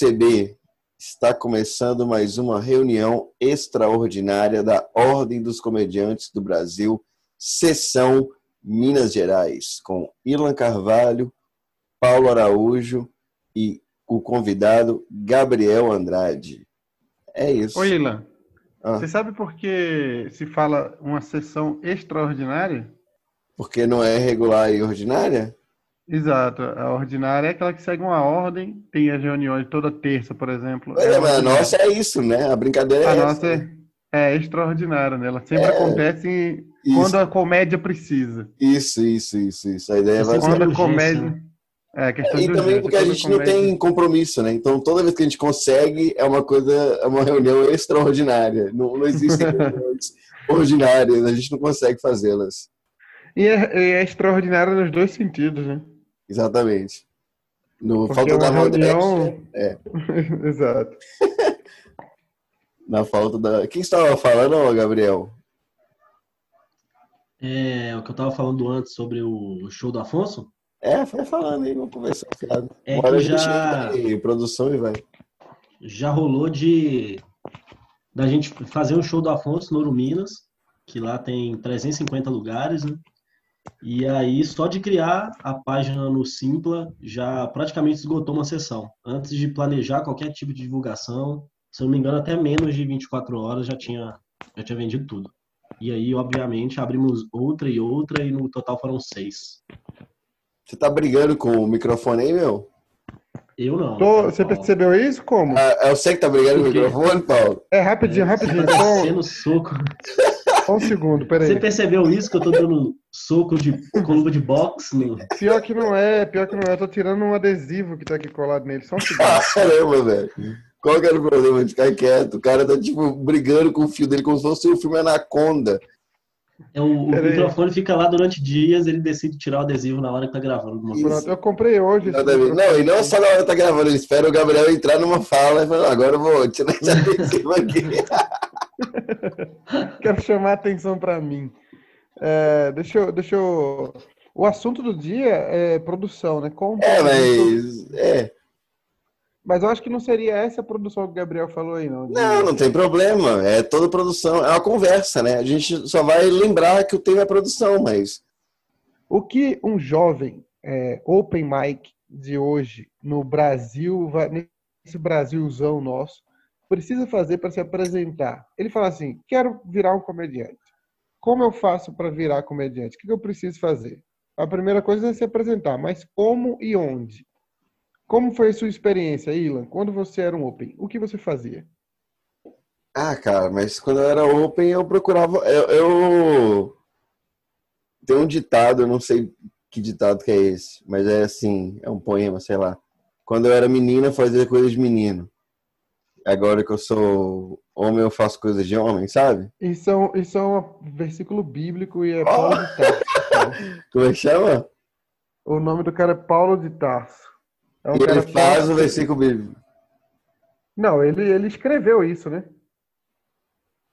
OCB, está começando mais uma reunião extraordinária da Ordem dos Comediantes do Brasil, sessão Minas Gerais, com Ilan Carvalho, Paulo Araújo e o convidado Gabriel Andrade. É isso. Oi, Ilan. Ah. Você sabe por que se fala uma sessão extraordinária? Porque não é regular e ordinária? Exato. A ordinária é aquela que segue uma ordem, tem as reuniões toda terça, por exemplo. É, é mas a nossa é isso, né? A brincadeira a é A nossa é, é, extraordinária, né? Ela sempre é, acontece quando a comédia precisa. Isso, isso, isso, isso. A ideia vai Quando a comédia... É, questão é, e também porque a gente não tem compromisso, né? Então toda vez que a gente consegue é uma coisa, é uma reunião extraordinária. Não, não existem reuniões ordinárias, a gente não consegue fazê-las. E é, é extraordinário nos dois sentidos, né? Exatamente. No porque falta é da reunião... É. Exato. Na falta da. Quem estava falando, Gabriel? É o que eu estava falando antes sobre o show do Afonso? É, foi falando aí, vamos conversar. É Bora que já... Aí, produção e vai. Já rolou de da gente fazer um show do Afonso no Ouro Minas, que lá tem 350 lugares, né? E aí, só de criar a página no Simpla, já praticamente esgotou uma sessão. Antes de planejar qualquer tipo de divulgação, se eu não me engano, até menos de 24 horas já tinha, já tinha vendido tudo. E aí, obviamente, abrimos outra e outra, e no total foram seis. Você tá brigando com o microfone aí, meu? Eu não. Tô, você percebeu isso? Como? Ah, eu sei que tá brigando com o microfone, Paulo. É, rapidinho, rapidinho. Tá sendo soco. Só um segundo, peraí. Você percebeu isso que eu tô dando soco de coluna de boxe? No... Pior que não é, pior que não é. Eu tô tirando um adesivo que tá aqui colado nele. Só um segundo. Caramba, velho. Qual que era o problema de ficar quieto? O cara tá, tipo, brigando com o fio dele como se fosse o filme Anaconda. É, o, o microfone fica lá durante dias, ele decide tirar o adesivo na hora que tá gravando. Pronto, eu comprei hoje. Não, e não só na hora que tá gravando, ele espera o Gabriel entrar numa fala e fala, agora eu vou tirar esse adesivo aqui. Quero chamar a atenção para mim. É, deixa, eu, deixa eu. O assunto do dia é produção, né? Como é, mas. É. Mas eu acho que não seria essa a produção que o Gabriel falou aí, não. Não, não tem problema. É toda produção, é uma conversa, né? A gente só vai lembrar que o tema é produção, mas. O que um jovem é, open mic de hoje no Brasil, nesse Brasilzão nosso, precisa fazer para se apresentar? Ele fala assim: quero virar um comediante. Como eu faço para virar comediante? O que eu preciso fazer? A primeira coisa é se apresentar, mas como e onde? Como foi a sua experiência, Ilan? Quando você era um Open, o que você fazia? Ah, cara, mas quando eu era Open, eu procurava. Eu, eu... Tem um ditado, eu não sei que ditado que é esse, mas é assim, é um poema, sei lá. Quando eu era menina, fazia coisas de menino. Agora que eu sou homem, eu faço coisas de homem, sabe? Isso é um, isso é um versículo bíblico e é Paulo de Tarso. Como é que chama? O nome do cara é Paulo de Tarso. É um e ele faz o versículo bíblico. Não, ele, ele escreveu isso, né?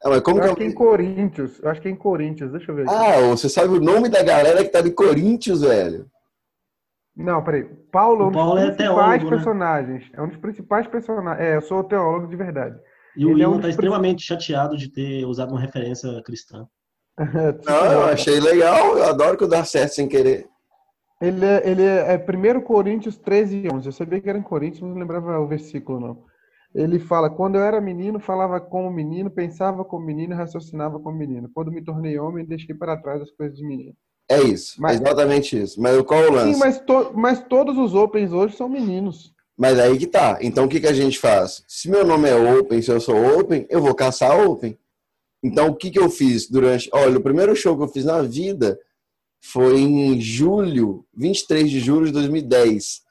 Ah, mas como eu que acho que é em Coríntios. Acho que é em Coríntios, deixa eu ver. Ah, você sabe o nome da galera que tá em Coríntios, velho? Não, peraí. Paulo é um Paulo dos é principais teólogo, né? personagens. Né? É um dos principais personagens. É, eu sou teólogo de verdade. E o Ele Ian é um tá extremamente chateado de ter usado uma referência cristã. Não, eu achei legal. Eu adoro que eu dá certo sem querer. Ele é, ele é, é 1 Coríntios 13 e 11. Eu sabia que era em Coríntios, mas não lembrava o versículo, não. Ele fala: Quando eu era menino, falava como menino, pensava como menino, raciocinava como menino. Quando me tornei homem, deixei para trás as coisas de menino. É isso, mas, exatamente isso. Mas qual é o lance? Sim, mas, to, mas todos os Opens hoje são meninos. Mas aí que tá. Então o que, que a gente faz? Se meu nome é Open, se eu sou Open, eu vou caçar Open. Então o que, que eu fiz durante. Olha, o primeiro show que eu fiz na vida foi em julho, 23 de julho de 2010.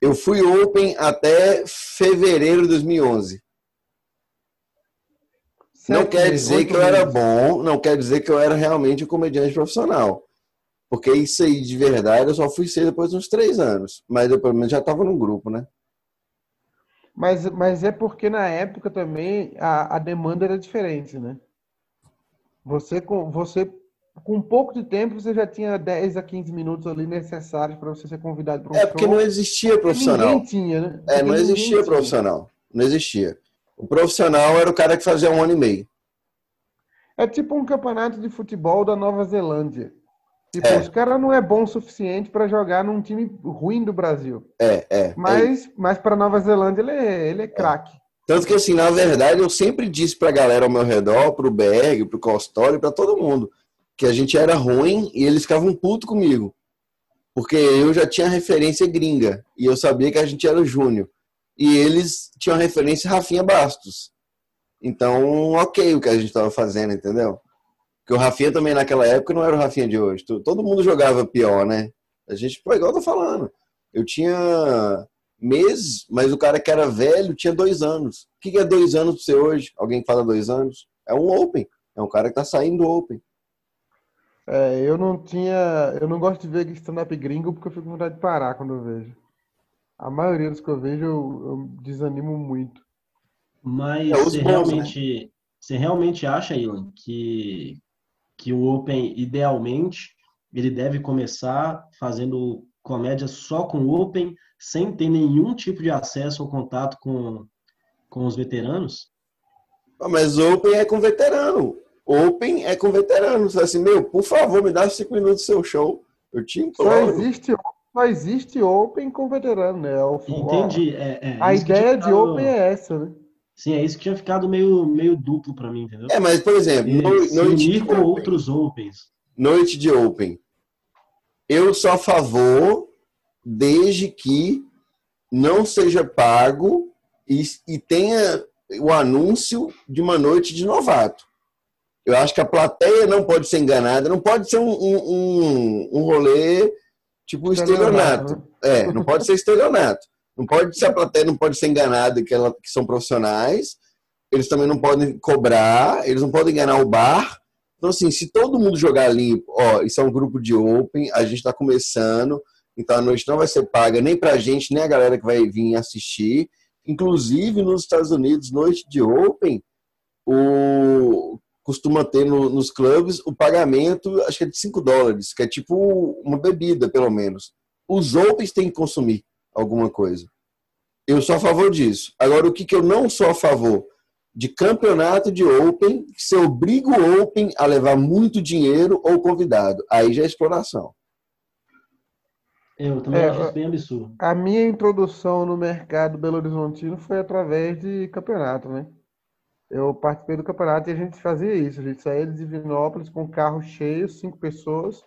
Eu fui Open até fevereiro de 2011. Sete não quer dizer que eu era bom, não quer dizer que eu era realmente um comediante profissional. Porque isso aí, de verdade, eu só fui ser depois de uns três anos. Mas eu, pelo menos, já estava no grupo, né? Mas, mas é porque na época também a, a demanda era diferente, né? Você, você com pouco de tempo, você já tinha 10 a 15 minutos ali necessários para você ser convidado para um É porque show. não existia profissional. Ninguém tinha, né? É, não existia profissional. Não existia. O profissional era o cara que fazia um ano e meio. É tipo um campeonato de futebol da Nova Zelândia. Tipo, É. os caras não é bom o suficiente para jogar num time ruim do Brasil. É, é. é Mas, mas para Nova Zelândia ele é, ele é craque. Tanto que, assim, na verdade, eu sempre disse pra galera ao meu redor, pro Berg, pro Costório, pra todo mundo, que a gente era ruim e eles ficavam putos comigo. Porque eu já tinha referência gringa e eu sabia que a gente era o Júnior. E eles tinham referência Rafinha Bastos. Então, ok o que a gente tava fazendo, entendeu? Porque o Rafinha também naquela época não era o Rafinha de hoje. Todo mundo jogava pior, né? A gente, pô, igual eu tô falando. Eu tinha meses, mas o cara que era velho tinha dois anos. O que é dois anos pra você hoje? Alguém que fala dois anos? É um Open. É um cara que tá saindo do Open. É, eu não tinha. Eu não gosto de ver stand-up gringo porque eu fico com vontade de parar quando eu vejo. A maioria dos que eu vejo eu, eu desanimo muito. Mas É, você bons, realmente, você realmente acha, Ilan, que, que o Open, idealmente, ele deve começar fazendo comédia só com o Open, sem ter nenhum tipo de acesso ou contato com, com os veteranos? Ah, Mas Open é com veterano. Open é com veterano. Você fala assim, meu, por favor, me dá cinco minutos do seu show. Eu te Só imploro. existe, só existe Open com veterano, né? O- Entendi. É, é, A ideia de Open é essa, né? Sim, é isso que tinha ficado meio, meio duplo pra mim, entendeu? É, mas, por exemplo, no- noite de com Open. outros Opens. noite de Open. Eu sou a favor desde que não seja pago e, e tenha o anúncio de uma noite de novato. Eu acho que a plateia não pode ser enganada, não pode ser um, um, um, um rolê tipo estelionato. É, não pode ser estelionato. Não pode ser a plateia não pode ser enganada que, ela, que são profissionais. Eles também não podem cobrar, eles não podem enganar o bar. Então, assim, se todo mundo jogar limpo, ó, isso é um grupo de open, a gente está começando, então a noite não vai ser paga nem pra gente, nem a galera que vai vir assistir. Inclusive, nos Estados Unidos, noite de open, o costuma ter no- nos clubes o pagamento, acho que é de 5 dólares, que é tipo uma bebida, pelo menos. Os opens têm que consumir alguma coisa. Eu sou a favor disso. Agora, o que, que eu não sou a favor? De campeonato de Open, que você obriga o Open a levar muito dinheiro ou convidado. Aí já é exploração. Eu também É, acho isso bem absurdo. A minha introdução no mercado Belo Horizontino foi através de campeonato, né? Eu participei do campeonato e a gente fazia isso. A gente saía de Divinópolis com carro cheio, cinco pessoas,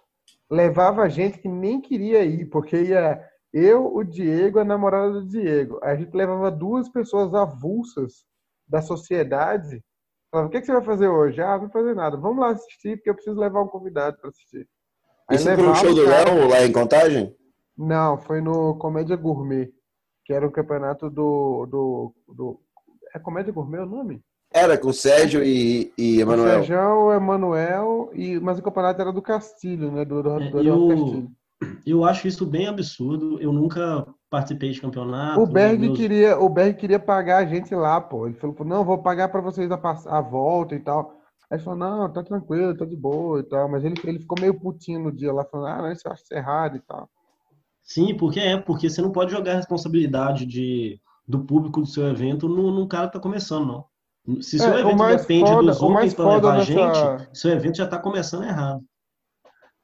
levava gente que nem queria ir, porque ia eu, o Diego, a namorada do Diego. A gente levava duas pessoas avulsas da sociedade. Falava, o que que você vai fazer hoje? Ah, não vou fazer nada. Vamos lá assistir, porque eu preciso levar um convidado para assistir. Aí Isso foi no show do Léo lá em Contagem? não, foi no Comédia Gourmet, que era o campeonato do. do, do... É Comédia Gourmet o nome? Era com o Sérgio e, e O Emanuel. Sérgio, Emanuel, e... mas o campeonato era do Castilho, né? Do, do, do É, Eduardo eu- Castilho. Eu acho isso bem absurdo. Eu nunca participei de campeonato. O Berg, meus- queria, o Berg queria pagar a gente lá, pô. Ele falou, não, vou pagar pra vocês a, a volta e tal. Aí ele falou, não, tá tranquilo, tá de boa e tal. Mas ele, ele ficou meio putinho no dia lá, falando, ah, não, isso eu acho errado e tal. Sim, porque é, porque você não pode jogar a responsabilidade de, do público do seu evento num, num cara que tá começando, não. Se seu É, evento depende foda- dos outros para levar nessa- gente, seu evento já tá começando errado.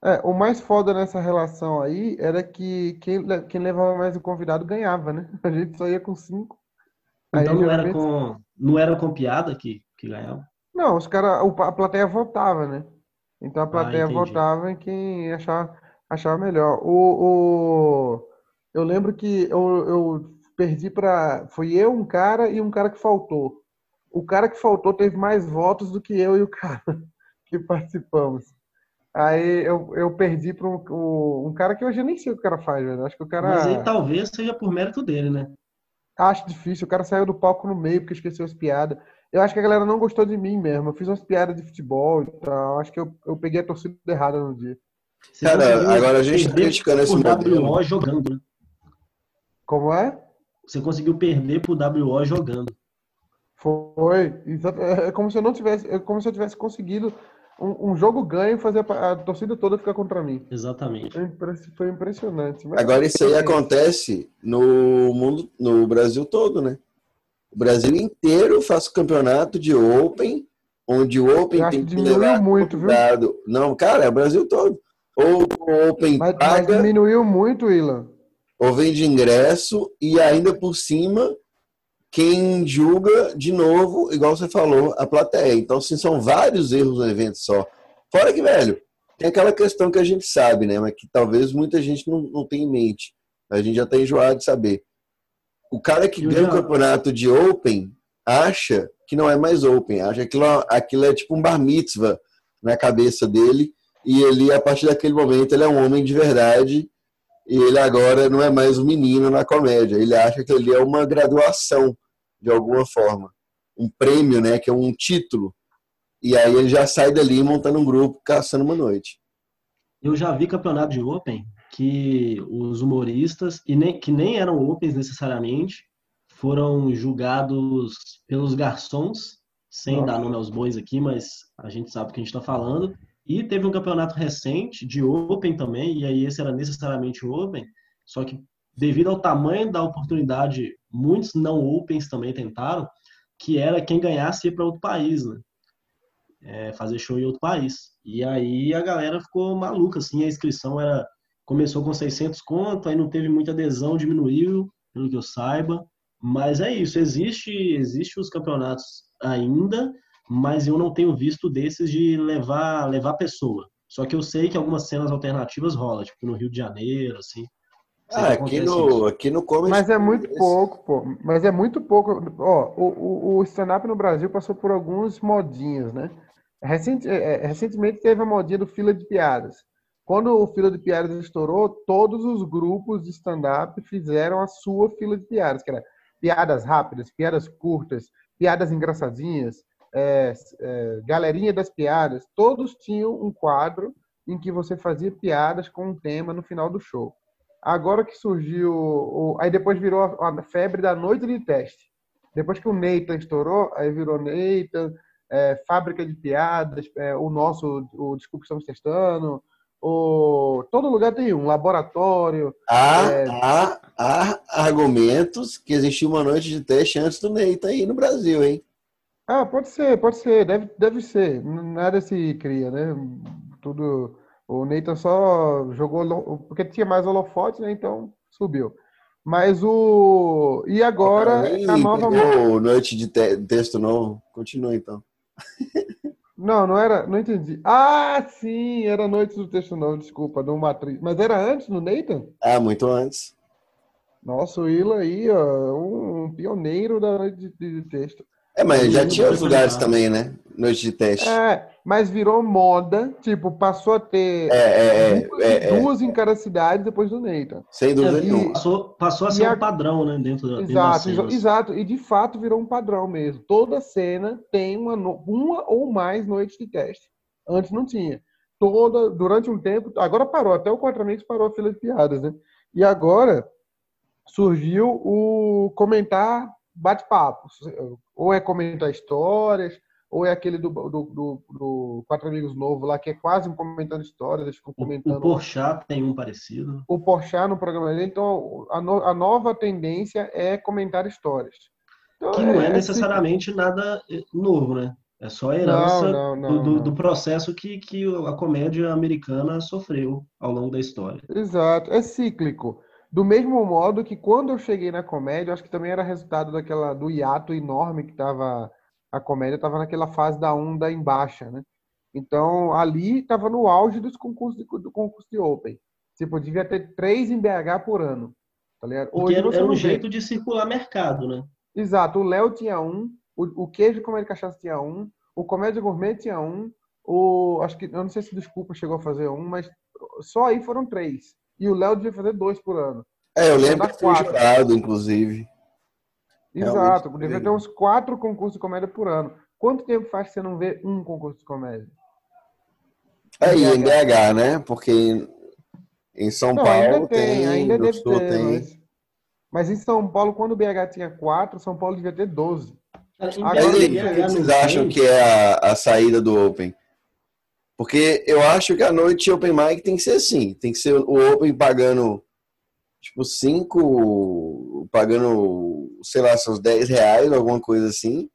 É, o mais foda nessa relação aí era que quem, quem levava mais o convidado ganhava, né? A gente só ia com cinco. Aí, Então não era com, não era com piada que, que ganhava. Não, os caras, a plateia votava, né? Então a plateia Ah, votava em quem achava, achava melhor. O, o, eu lembro que eu, eu perdi para. Foi eu, um cara e um cara que faltou. O cara que faltou teve mais votos do que eu e o cara que participamos. Aí eu, eu perdi para um, um cara que hoje eu nem sei o que o cara faz, velho. Acho que o cara. Mas aí talvez seja por mérito dele, né? Acho difícil. O cara saiu do palco no meio porque esqueceu as piadas. Eu acho que a galera não gostou de mim mesmo. Eu fiz umas piadas de futebol e tal. Acho que eu, eu peguei a torcida errada no dia. Cara, agora a gente tá criticando esse por modelo. WO jogando, né? Como é? Você conseguiu perder por WO jogando. Foi. É como se eu não tivesse. É como se eu tivesse conseguido um, um jogo ganho e fazer a, a, torcida toda ficar contra mim. Exatamente. Foi impressionante. Mas... Agora isso aí acontece no mundo, no Brasil todo, né? O Brasil inteiro faz o campeonato de Open, onde o Open tem que levar muito, cuidado. Viu? Não, cara, é o Brasil todo. Ou o Open mas, paga, mas diminuiu muito, Ilan. Ou vende ingresso e ainda por cima quem julga, de novo, igual você falou, a plateia. Então, assim, são vários erros no evento só. Fora que, velho, tem aquela questão que a gente sabe, né? Mas que talvez muita gente não, não tenha em mente. A gente já está enjoado de saber. O cara que ganha o campeonato de Open acha que não é mais Open, acha que aquilo, aquilo é tipo um bar mitzvah na cabeça dele e ele, a partir daquele momento, ele é um homem de verdade e ele agora não é mais um menino na comédia. Ele acha que ele é uma graduação de alguma forma. Um prêmio, né? Que é um título. E aí ele já sai dali montando um grupo, caçando uma noite. Eu já vi campeonato de Open que os humoristas, e nem, que nem eram Opens necessariamente, foram julgados pelos garçons, sem Nossa. dar nome aos bois aqui, mas a gente sabe o que a gente está falando. E teve um campeonato recente de Open também, e aí esse era necessariamente Open, só que devido ao tamanho da oportunidade, muitos não Opens também tentaram, que era quem ganhasse ir para outro país, né? É, fazer show em outro país. E aí a galera ficou maluca, assim, a inscrição era começou com 600 conto, aí não teve muita adesão, diminuiu, pelo que eu saiba. Mas é isso, existe, existe os campeonatos ainda, mas eu não tenho visto desses de levar levar pessoa. Só que eu sei que algumas cenas alternativas rolam, tipo no Rio de Janeiro, assim. Ah, aqui no, aqui no Comedy... Mas é muito pouco, pô. Mas é muito pouco. Ó, o, o, o stand-up no Brasil passou por alguns modinhos, né? Recent, é, é, recentemente teve a modinha do Fila de Piadas. Quando o Fila de Piadas estourou, todos os grupos de stand-up fizeram a sua fila de piadas, que era piadas rápidas, piadas curtas, piadas engraçadinhas, é, é, galerinha das piadas, todos tinham um quadro em que você fazia piadas com um tema no final do show. Agora que surgiu, o, aí depois virou a, a, febre da noite de teste. Depois que o Nathan estourou, aí virou Nathan, é, fábrica de piadas, é, o nosso, o Desculpa Estamos Testando, o, todo lugar tem um laboratório. Há, é... há, há argumentos que existia uma noite de teste antes do Nathan aí no Brasil, hein? Ah, pode ser, pode ser, deve, deve ser. Nada se cria, né? Tudo. O Nathan só jogou porque tinha mais holofote, né? Então subiu. Mas o. E agora a nova. Pegou noite de te... texto novo. Continua então. Não, não era. Não entendi. Ah, sim, era Noite do Texto Novo, desculpa, do Matrix. Mas era antes no Nathan? Ah, muito antes. Nossa, o Ila aí, ó, um pioneiro da noite de, de texto. É, mas já tinha outros lugares também, né? Noite de teste. É, mas virou moda, tipo, passou a ter é, é, duas, é, duas em cada cidade depois do Neita. Sem dúvida nenhuma. Passou, passou a ser a... um padrão, né? Dentro da Exato, dentro exato. E de fato virou um padrão mesmo. Toda cena tem uma, uma ou mais noites de teste. Antes não tinha. Toda, durante um tempo, agora parou, até o Quatro Amigos parou a fila de piadas, né? E agora surgiu o comentar bate-papo. Ou é comentar histórias, ou é aquele do, do, do, do, Quatro Amigos Novo lá, que é quase um comentando histórias, eles ficam comentando. O Porchat tem um parecido. O Porchat no programa dele. Então, a, no, a nova tendência é comentar histórias. Então, que não é, é necessariamente assim... nada eh, novo, né? É só a herança não, não, não, do, do, processo que, que a comédia americana sofreu ao longo da história. Exato, é cíclico. Do mesmo modo que quando eu cheguei na comédia, acho que também era resultado daquela do hiato enorme que estava a comédia estava naquela fase da onda em baixa, né? Então ali estava no auge dos concursos de, do concurso de Open. Tipo, devia ter três em BH por ano. Tá ligado? Hoje era, era um jeito de circular mercado, né? Exato. O Léo tinha um, o, o Queijo Comédia Cachaça tinha um, o Comédia Gourmet tinha um, o acho que eu não sei se Desculpa chegou a fazer um, mas só aí foram três. E o Léo devia fazer dois por ano. É, eu lembro que foi jurado, inclusive. Exato, devia ter uns quatro concursos de comédia por ano. Quanto tempo faz que você não vê um concurso de comédia? Aí, em BH, né? Porque em São não, Paulo ainda tem, tem ainda deve Sul ter, tem. Mas, mas, em São Paulo, quando o BH tinha quatro, São Paulo devia ter 12. Agora, o que vocês acham que é a, a saída do Open? Porque eu acho que a noite Open Mic tem que ser assim. Tem que ser o Open pagando, tipo, cinco... Pagando, sei lá, seus 10 reais, alguma coisa assim.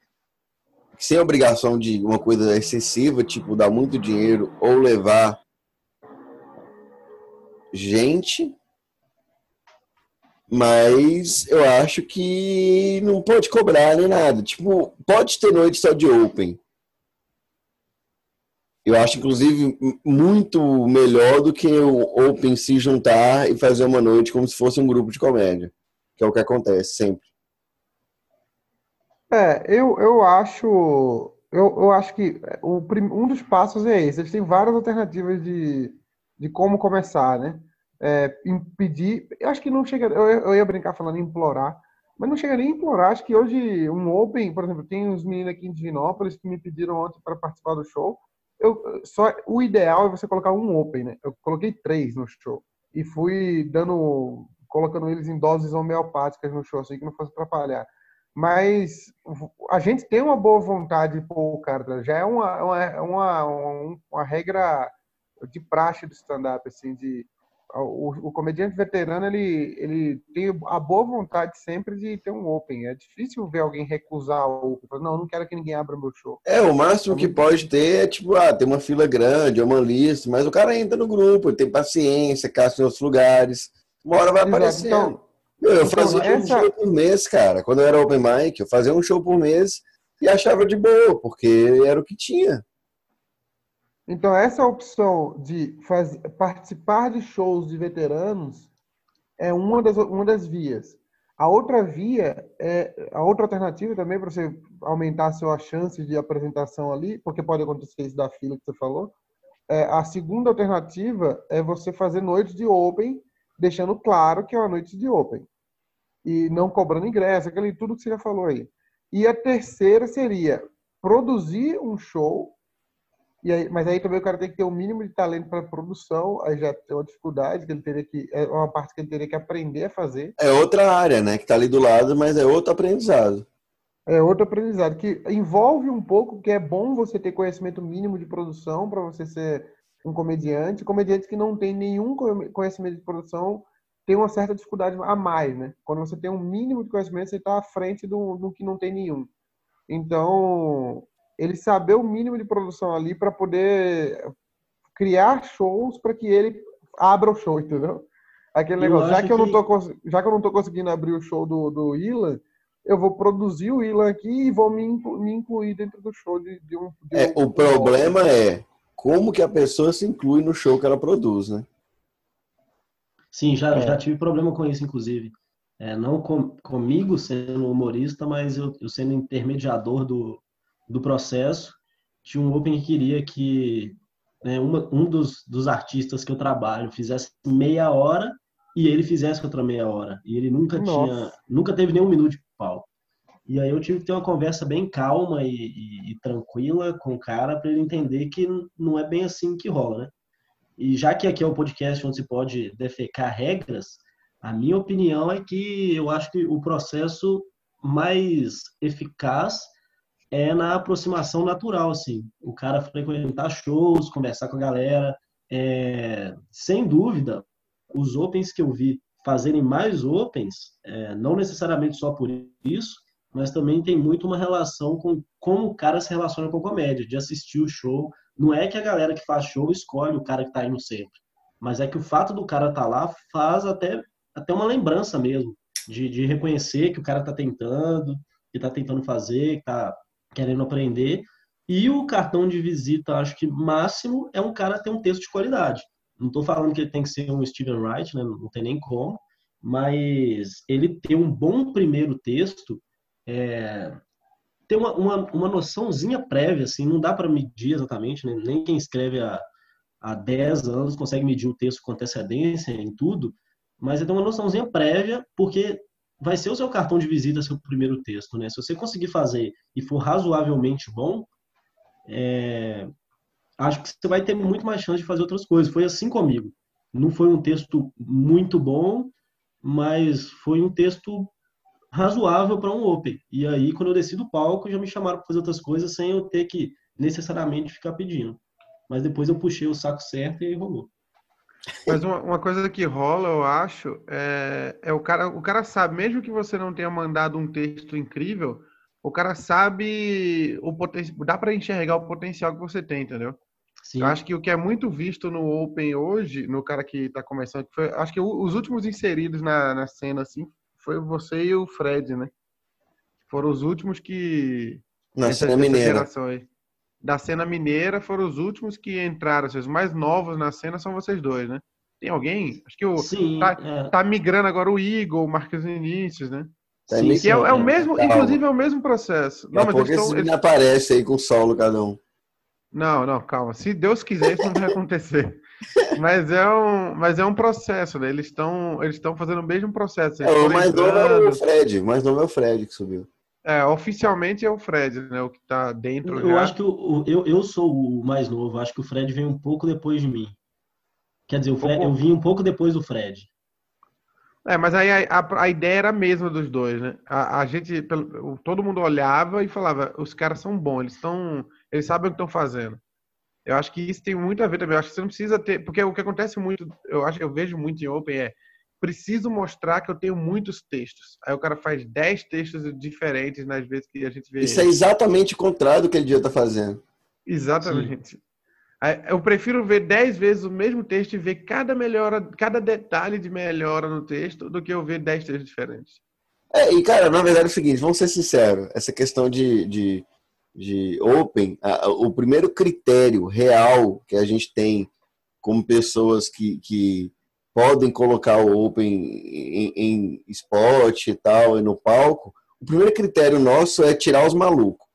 Sem obrigação de uma coisa excessiva, tipo, dar muito dinheiro ou levar gente mas eu acho que não pode cobrar nem nada. Tipo, pode ter noite só de Open. Eu acho, inclusive, muito melhor do que o Open se juntar e fazer uma noite como se fosse um grupo de comédia. Que é o que acontece sempre. É, eu, eu acho. Eu, eu acho que o, um dos passos é esse. Eles têm várias alternativas de, de como começar, né? é, impedir. Eu acho que não chega. Eu, eu, ia brincar falando implorar, mas não chega nem a implorar. Acho que hoje um Open, por exemplo, tem uns meninos aqui em Divinópolis que me pediram ontem para participar do show. Eu, só, o ideal é você colocar um Open, né? Eu coloquei três no show e fui dando, colocando eles em doses homeopáticas no show, assim que não fosse atrapalhar. Mas a gente tem uma boa vontade de pôr o cara, já é uma, uma, uma, uma regra de praxe do stand-up, assim, de o, o, comediante veterano ele, ele tem a boa vontade sempre de ter um open. É difícil ver alguém recusar o open. Não, não quero que ninguém abra meu show. É, o máximo que pode ter é tipo, ah, tem uma fila grande, é uma lista, mas o cara entra no grupo, tem paciência, caça em outros lugares. Uma hora vai aparecer. Então, eu então, fazia essa... um show por mês, cara. Quando eu era open mic, eu fazia um show por mês e achava de boa, porque era o que tinha. Então, essa opção de faz, participar de shows de veteranos é uma das, uma das vias. A outra via, é, a outra alternativa também para você aumentar sua chance de apresentação ali, porque pode acontecer isso da fila que você falou. É, a segunda alternativa é você fazer noites de open, deixando claro que é uma noite de open. E não cobrando ingresso, aquele tudo que você já falou aí. E a terceira seria produzir um show e aí, mas aí também o cara tem que ter o um mínimo de talento para produção, aí já tem uma dificuldade que ele teria que é uma parte que ele teria que aprender a fazer. É outra área, né, que está ali do lado, mas é outro aprendizado. É outro aprendizado que envolve um pouco que é bom você ter conhecimento mínimo de produção para você ser um comediante. Comediante que não tem nenhum conhecimento de produção tem uma certa dificuldade a mais, né? Quando você tem um mínimo de conhecimento, você está à frente do, do que não tem nenhum. Então, ele saber o mínimo de produção ali para poder criar shows para que ele abra o show, entendeu? Aquele negócio, já que, que, eu não tô já que eu não tô conseguindo abrir o show do, do Ilan, eu vou produzir o Ilan aqui e vou me, inclu, me incluir dentro do show de, de um. De é, um, o problema é como que a pessoa se inclui no show que ela produz, né? Sim, já, é. já tive problema com isso, inclusive. É, não com, comigo sendo humorista, mas eu, eu sendo intermediador do, do processo, tinha um Open que queria que né, uma, um dos, dos artistas que eu trabalho fizesse meia hora e ele fizesse outra meia hora. E ele nunca Nossa. tinha, nunca teve nenhum minuto de pau. E aí eu tive que ter uma conversa bem calma e, e, e tranquila com o cara para ele entender que não é bem assim que rola, né? E já que aqui é o um podcast onde se pode defecar regras, a minha opinião é que eu acho que o processo mais eficaz é na aproximação natural, assim. O cara frequentar shows, conversar com a galera. É, sem dúvida, os opens que eu vi fazerem mais opens, é, não necessariamente só por isso, mas também tem muito uma relação com como o cara se relaciona com a comédia, de assistir o show. Não é que a galera que faz show escolhe o cara que está indo sempre, mas é que o fato do cara tá lá faz até, até uma lembrança mesmo, de, de reconhecer que o cara está tentando, que está tentando fazer, que está querendo aprender. E o cartão de visita, acho que máximo, é um cara ter um texto de qualidade. Não estou falando que ele tem que ser um Steven Wright, né? não tem nem como, mas ele ter um bom primeiro texto, é, ter uma, uma, uma noçãozinha prévia, assim, não dá para medir exatamente, né? nem quem escreve há, há 10 anos consegue medir o texto com antecedência em tudo, mas é ter uma noçãozinha prévia, porque vai ser o seu cartão de visita seu primeiro texto, né? Se você conseguir fazer e for razoavelmente bom, é, acho que você vai ter muito mais chance de fazer outras coisas. Foi assim comigo. Não foi um texto muito bom, mas foi um texto razoável para um open. E aí, quando eu desci do palco, já me chamaram para fazer outras coisas sem eu ter que necessariamente ficar pedindo. mas depois eu puxei o saco certo e rolou. Mas uma, uma, coisa que rola, eu acho, é, é, o cara, o cara sabe, mesmo que você não tenha mandado um texto incrível, o cara sabe o potencial, dá para enxergar o potencial que você tem, entendeu? Sim. Eu acho que o que é muito visto no Open hoje, no cara que está começando, foi, acho que os últimos inseridos na, na cena assim, foi você e o Fred, né? Foram os últimos que na cena mineira. Da cena mineira foram os últimos que entraram. Os mais novos na cena são vocês dois, né? Tem alguém? Acho que o Sim, tá, é. tá migrando agora o Igor, o Marcos Vinícius, né? Sim, que é, é, o mesmo, Calma. inclusive é o mesmo processo. Não, mas eles estão, eles... aparece aí com solo cada um. Não, não, calma. Se Deus quiser, isso não vai acontecer. mas é um, mas é um processo, né? Eles estão, eles estão fazendo o mesmo processo. É, o mais novo é o Fred, o mais novo é o Fred que subiu. É, oficialmente é o Fred, né? O que tá dentro. Eu já. acho que o, eu, eu sou o mais novo. Acho que o Fred vem um pouco depois de mim. Quer dizer, o Fred, eu vim um pouco depois do Fred. É, mas aí a, a, a ideia era a mesma dos dois, né? A, a, gente, todo mundo olhava e falava, os caras são bons, eles estão, eles sabem o que estão fazendo. Eu acho que isso tem muito a ver também. Eu acho que você não precisa ter, porque o que acontece muito, eu acho, eu vejo muito em Open é preciso mostrar que eu tenho muitos textos. Aí o cara faz 10 textos diferentes nas vezes que a gente vê. Isso ele. é exatamente o contrário do que ele dia tá fazendo. Exatamente. Sim. Eu prefiro ver 10 vezes o mesmo texto e ver cada melhora, cada detalhe de melhora no texto do que eu ver 10 textos diferentes. É, e cara, na verdade é o seguinte, vamos ser sinceros, essa questão de, de, de open, a, o primeiro critério real que a gente tem como pessoas que, que podem colocar o Open em, em spot e tal, e no palco, o primeiro critério nosso é tirar os malucos.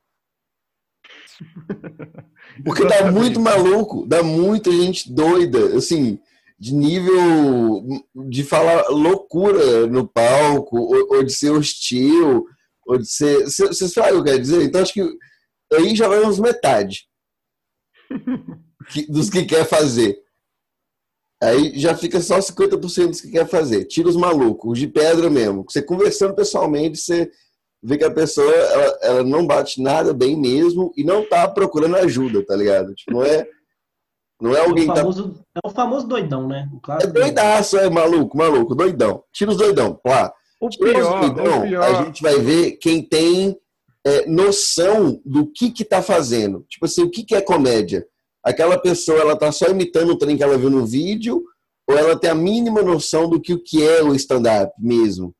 Porque dá muito maluco, dá muita gente doida, assim, de nível de falar loucura no palco, ou, ou de ser hostil, ou de ser. Vocês sabem o que eu quero dizer? Então acho que aí já vai uns metade dos que quer fazer. Aí já fica só 50% dos que quer fazer. Tira os malucos, os de pedra mesmo. Você conversando pessoalmente, você vê que a pessoa ela, ela não bate nada bem mesmo e não tá procurando ajuda, tá ligado? Tipo, não é. Não é alguém é o tá famoso, tá... É o famoso doidão, né? O é doidaço, é maluco, maluco, doidão. Tira os doidão, lá. O pior, doidão, o pior... a gente vai ver quem tem é, noção do que que tá fazendo. Tipo assim, o que que é comédia? Aquela pessoa ela está só imitando o trem que ela viu no vídeo ou ela tem a mínima noção do que o que é o stand-up mesmo.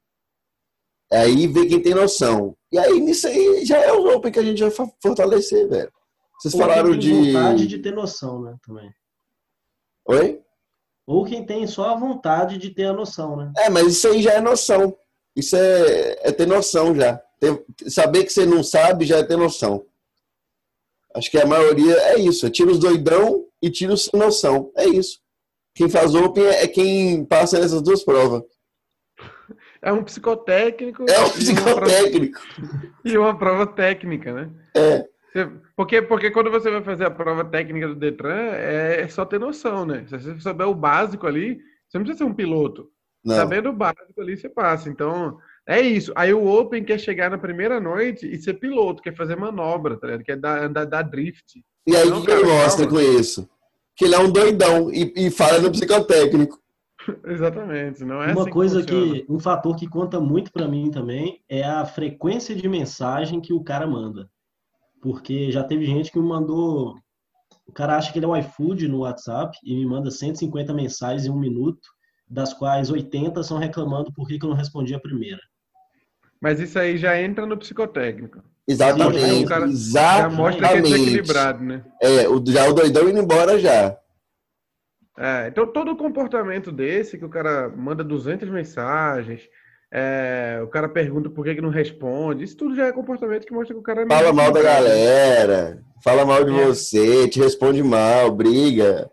Aí vê quem tem noção. E aí nisso aí já é o Open que a gente vai fortalecer, velho. Vocês ou falaram quem tem de vontade de ter noção, né, também. Oi? Ou quem tem só a vontade de ter a noção, né? É, mas isso aí já é noção. Isso é, é ter noção já. Ter, saber que você não sabe já é ter noção. Acho que a maioria é isso. É tira os doidão e tira os sem noção. É isso. Quem faz Open é quem passa nessas duas provas. É um psicotécnico. É um psicotécnico. E uma prova, e uma prova técnica, né? É. Porque, porque quando você vai fazer a prova técnica do Detran, é só ter noção, né? Se você souber o básico ali, você não precisa ser um piloto. Não. Sabendo o básico ali, você passa. Então, é isso. Aí o Open quer chegar na primeira noite e ser piloto, quer fazer manobra, tá ligado? Quer dar, dar, dar drift. E aí o que ele mostra com isso? Que ele é um doidão e, e fala no psicotécnico. Exatamente, não é Uma assim coisa que, que, um fator que conta muito para mim também é a frequência de mensagem que o cara manda. Porque já teve gente que me mandou, o cara acha que ele é o iFood no WhatsApp e me manda 150 mensagens em um minuto, das quais 80 são reclamando por que eu não respondi a primeira. Mas isso aí já entra no psicotécnico. Exatamente. Já, cara, exatamente. já mostra que é desequilibrado, né? É, o, já o doidão indo embora já. É, então todo comportamento desse, que o cara manda 200 mensagens, é, o cara pergunta por que, que não responde, isso tudo já é comportamento que mostra que o cara... É fala mal da galera, fala mal de é. você, te responde mal, briga.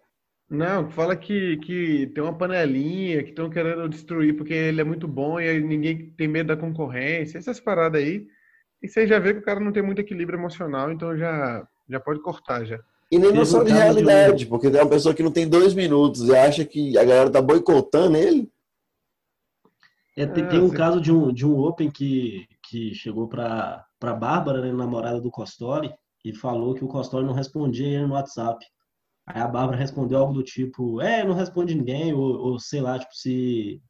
Não, fala que, que tem uma panelinha, que estão querendo destruir porque ele é muito bom e ninguém tem medo da concorrência, essas paradas aí. E você já vê que o cara não tem muito equilíbrio emocional, então já, já pode cortar já. E nem noção de realidade, porque tem uma pessoa que não tem dois minutos e acha que a galera tá boicotando ele. É, tem, tem um caso de um, de um Open que, que chegou para a Bárbara, né, namorada do Costori, e falou que o Costori não respondia ele no WhatsApp. Aí a Bárbara respondeu algo do tipo, é, não responde ninguém, ou, ou sei lá, tipo, se,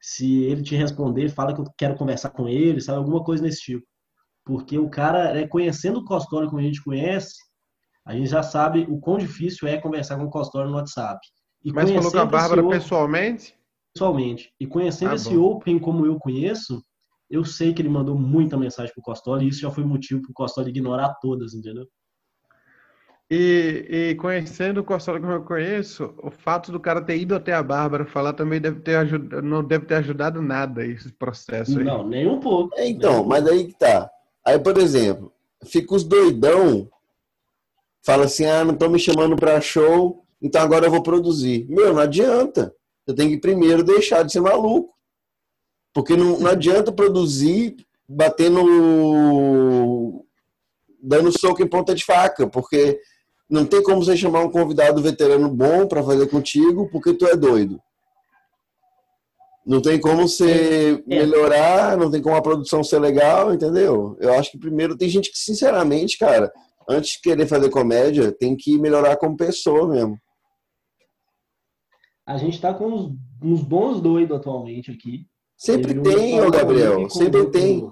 se ele te responder, fala que eu quero conversar com ele, sabe? Alguma coisa nesse tipo. Porque o cara, é, conhecendo o Costório como a gente conhece, a gente já sabe o quão difícil é conversar com o Costório no WhatsApp. E Mas falou com a Bárbara pessoalmente? Pessoalmente. E conhecendo ah, esse. Open como eu conheço, eu sei que ele mandou muita mensagem pro Costório e isso já foi motivo pro Costório ignorar todas, entendeu? E, e, conhecendo o Costório como eu conheço, o fato do cara ter ido até a Bárbara falar também deve ter ajudado, não deve ter ajudado nada esse processo aí. Não, nem um pouco. É, então, mas aí que tá. Aí, por exemplo, fica os doidão, fala assim, ah, não estão me chamando para show, então agora eu vou produzir. Meu, não adianta. Você tem que primeiro deixar de ser maluco. Porque não, não adianta produzir batendo. dando soco em ponta de faca, porque não tem como você chamar um convidado veterano bom para fazer contigo, porque tu é doido. Não tem como você é. melhorar, não tem como a produção ser legal, entendeu? Eu acho que primeiro tem gente que, sinceramente, cara, antes de querer fazer comédia, tem que melhorar como pessoa mesmo. A gente tá com uns, uns bons doidos atualmente aqui. Sempre Ele tem, ô Gabriel, sempre outro, tem.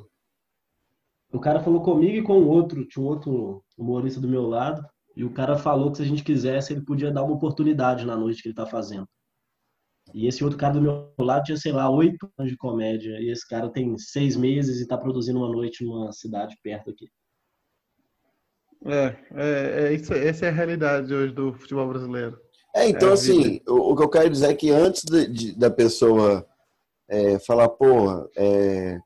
O cara falou comigo e com o outro, tinha um outro humorista do meu lado, e o cara falou que se a gente quisesse, ele podia dar uma oportunidade na noite que ele tá fazendo. E esse outro cara do meu lado tinha, sei lá, oito anos de comédia. E esse cara tem seis meses e está produzindo uma noite numa cidade perto aqui. É, é, é isso, essa é a realidade hoje do futebol brasileiro. É, então é assim, o, o, que eu quero dizer é que antes de, de, da pessoa é, falar, porra, é...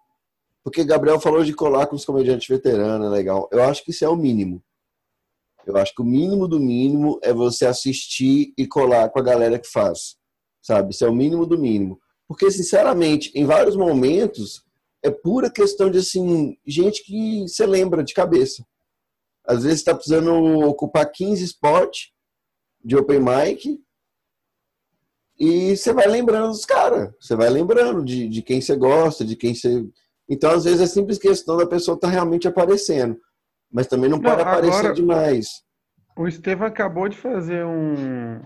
porque Gabriel falou de colar com os comediantes veteranos, é legal. Eu acho que isso é o mínimo. Eu acho que o mínimo do mínimo é você assistir e colar com a galera que faz sabe? Isso é o mínimo do mínimo. Porque, sinceramente, em vários momentos, é pura questão de, assim, gente que você lembra de cabeça. Às vezes está precisando ocupar 15 spots de open mic e você vai lembrando dos caras. Você vai lembrando de, de quem você gosta, de quem você... Então, às vezes, é simples questão da pessoa estar tá realmente aparecendo. Mas também não pode não, aparecer demais. O Estevam acabou de fazer um,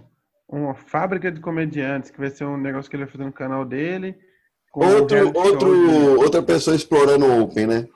uma fábrica de comediantes, que vai ser um negócio que ele vai fazer no canal dele. Outro, outro, outra pessoa explorando o Open, né?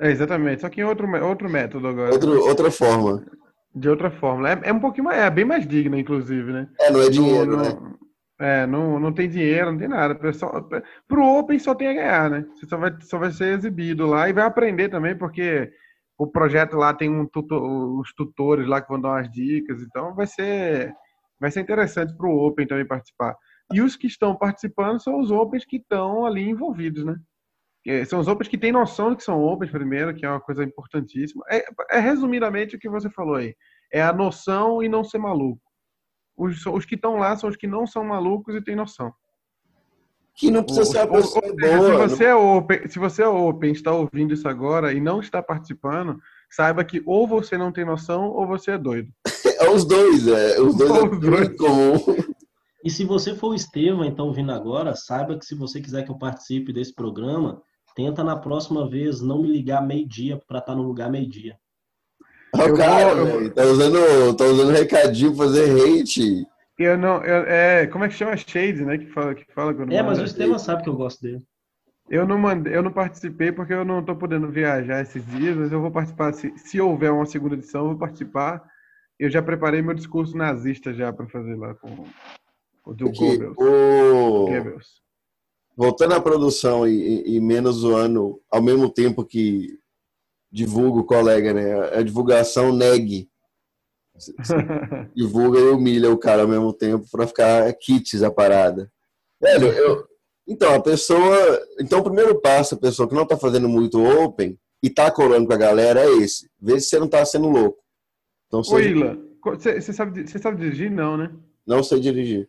É, exatamente, só que em outro, outro método agora. Outro, outra forma. De outra forma. É, é um pouquinho mais, é bem mais digna, inclusive, né? É, não é dinheiro, não, né? É, não, não tem dinheiro, não tem nada. Pessoal, pro Open só tem a ganhar, né? Você só vai, só vai ser exibido lá e vai aprender também, porque o projeto lá tem um tutor, os tutores lá que vão dar umas dicas, então vai ser vai ser interessante para o Open também participar. E os que estão participando são os Opens que estão ali envolvidos, né? São os Opens que têm noção de que são Opens primeiro, que é uma coisa importantíssima. É, é resumidamente o que você falou aí. É a noção e não ser maluco. Os, os que estão lá são os que não são malucos e têm noção. Que não precisa ser a pessoa ou, boa. Se você, é open, se você é Open, está ouvindo isso agora e não está participando, saiba que ou você não tem noção ou você é doido. É os dois, é. Os dois é muito comum. E se você for o Estevam, então, vindo agora, saiba que se você quiser que eu participe desse programa, tenta na próxima vez não me ligar meio-dia para estar tá no lugar meio-dia. Oh, cara, eu... tá usando, tá usando recadinho pra fazer hate. Eu não, eu, é, como é que chama Shade, né? Que fala, que fala quando É, mas o Estevam sabe que eu gosto dele. Eu não mandei, eu não participei porque eu não tô podendo viajar esses dias, mas eu vou participar se, se houver uma segunda edição, eu vou participar eu já preparei meu discurso nazista já para fazer lá com, o do Goebbels. O... Goebbels. Voltando à produção e, e, menos zoando, ao mesmo tempo que divulga o colega, né? A divulgação negue. Divulga e humilha o cara ao mesmo tempo para ficar kits a parada. Velho, eu, então, a pessoa. Então, o primeiro passo, a pessoa que não está fazendo muito open e está colando com a galera é esse. Vê se você não está sendo louco. Então, Ô, Ila, você sabe, sabe dirigir? Não, né? Não sei dirigir.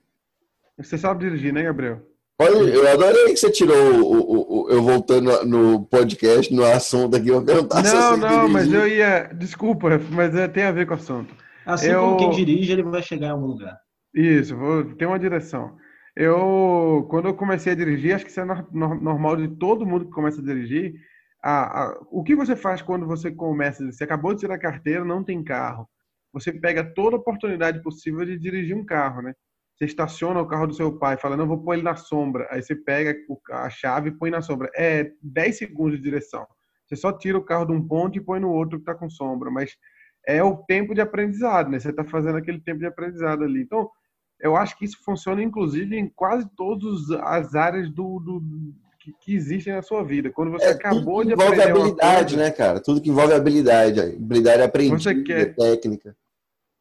Você sabe dirigir, né, Gabriel? Olha, eu adorei que você tirou o, o, o, eu voltando no podcast, no assunto aqui, eu perguntar Não, não, dirigir. mas eu ia. Desculpa, mas é, tem a ver com o assunto. Assim eu... como quem dirige, ele vai chegar em algum lugar. Isso, vou, tem uma direção. Eu, quando eu comecei a dirigir, acho que isso é normal de todo mundo que começa a dirigir. A, a, o que você faz quando você começa? Você acabou de tirar a carteira, não tem carro você pega toda oportunidade possível de dirigir um carro, né? Você estaciona o carro do seu pai, fala, não, vou pôr ele na sombra. Aí você pega a chave e põe na sombra. É 10 segundos de direção. Você só tira o carro de um ponto e põe no outro que está com sombra. Mas é o tempo de aprendizado, né? Você está fazendo aquele tempo de aprendizado ali. Então, eu acho que isso funciona, inclusive, em quase todas as áreas do, do que, que, existem na sua vida. Quando você é, acabou de aprender. Envolve habilidade, coisa, né, cara? Tudo que envolve habilidade. Habilidade aprendida, quer... técnica.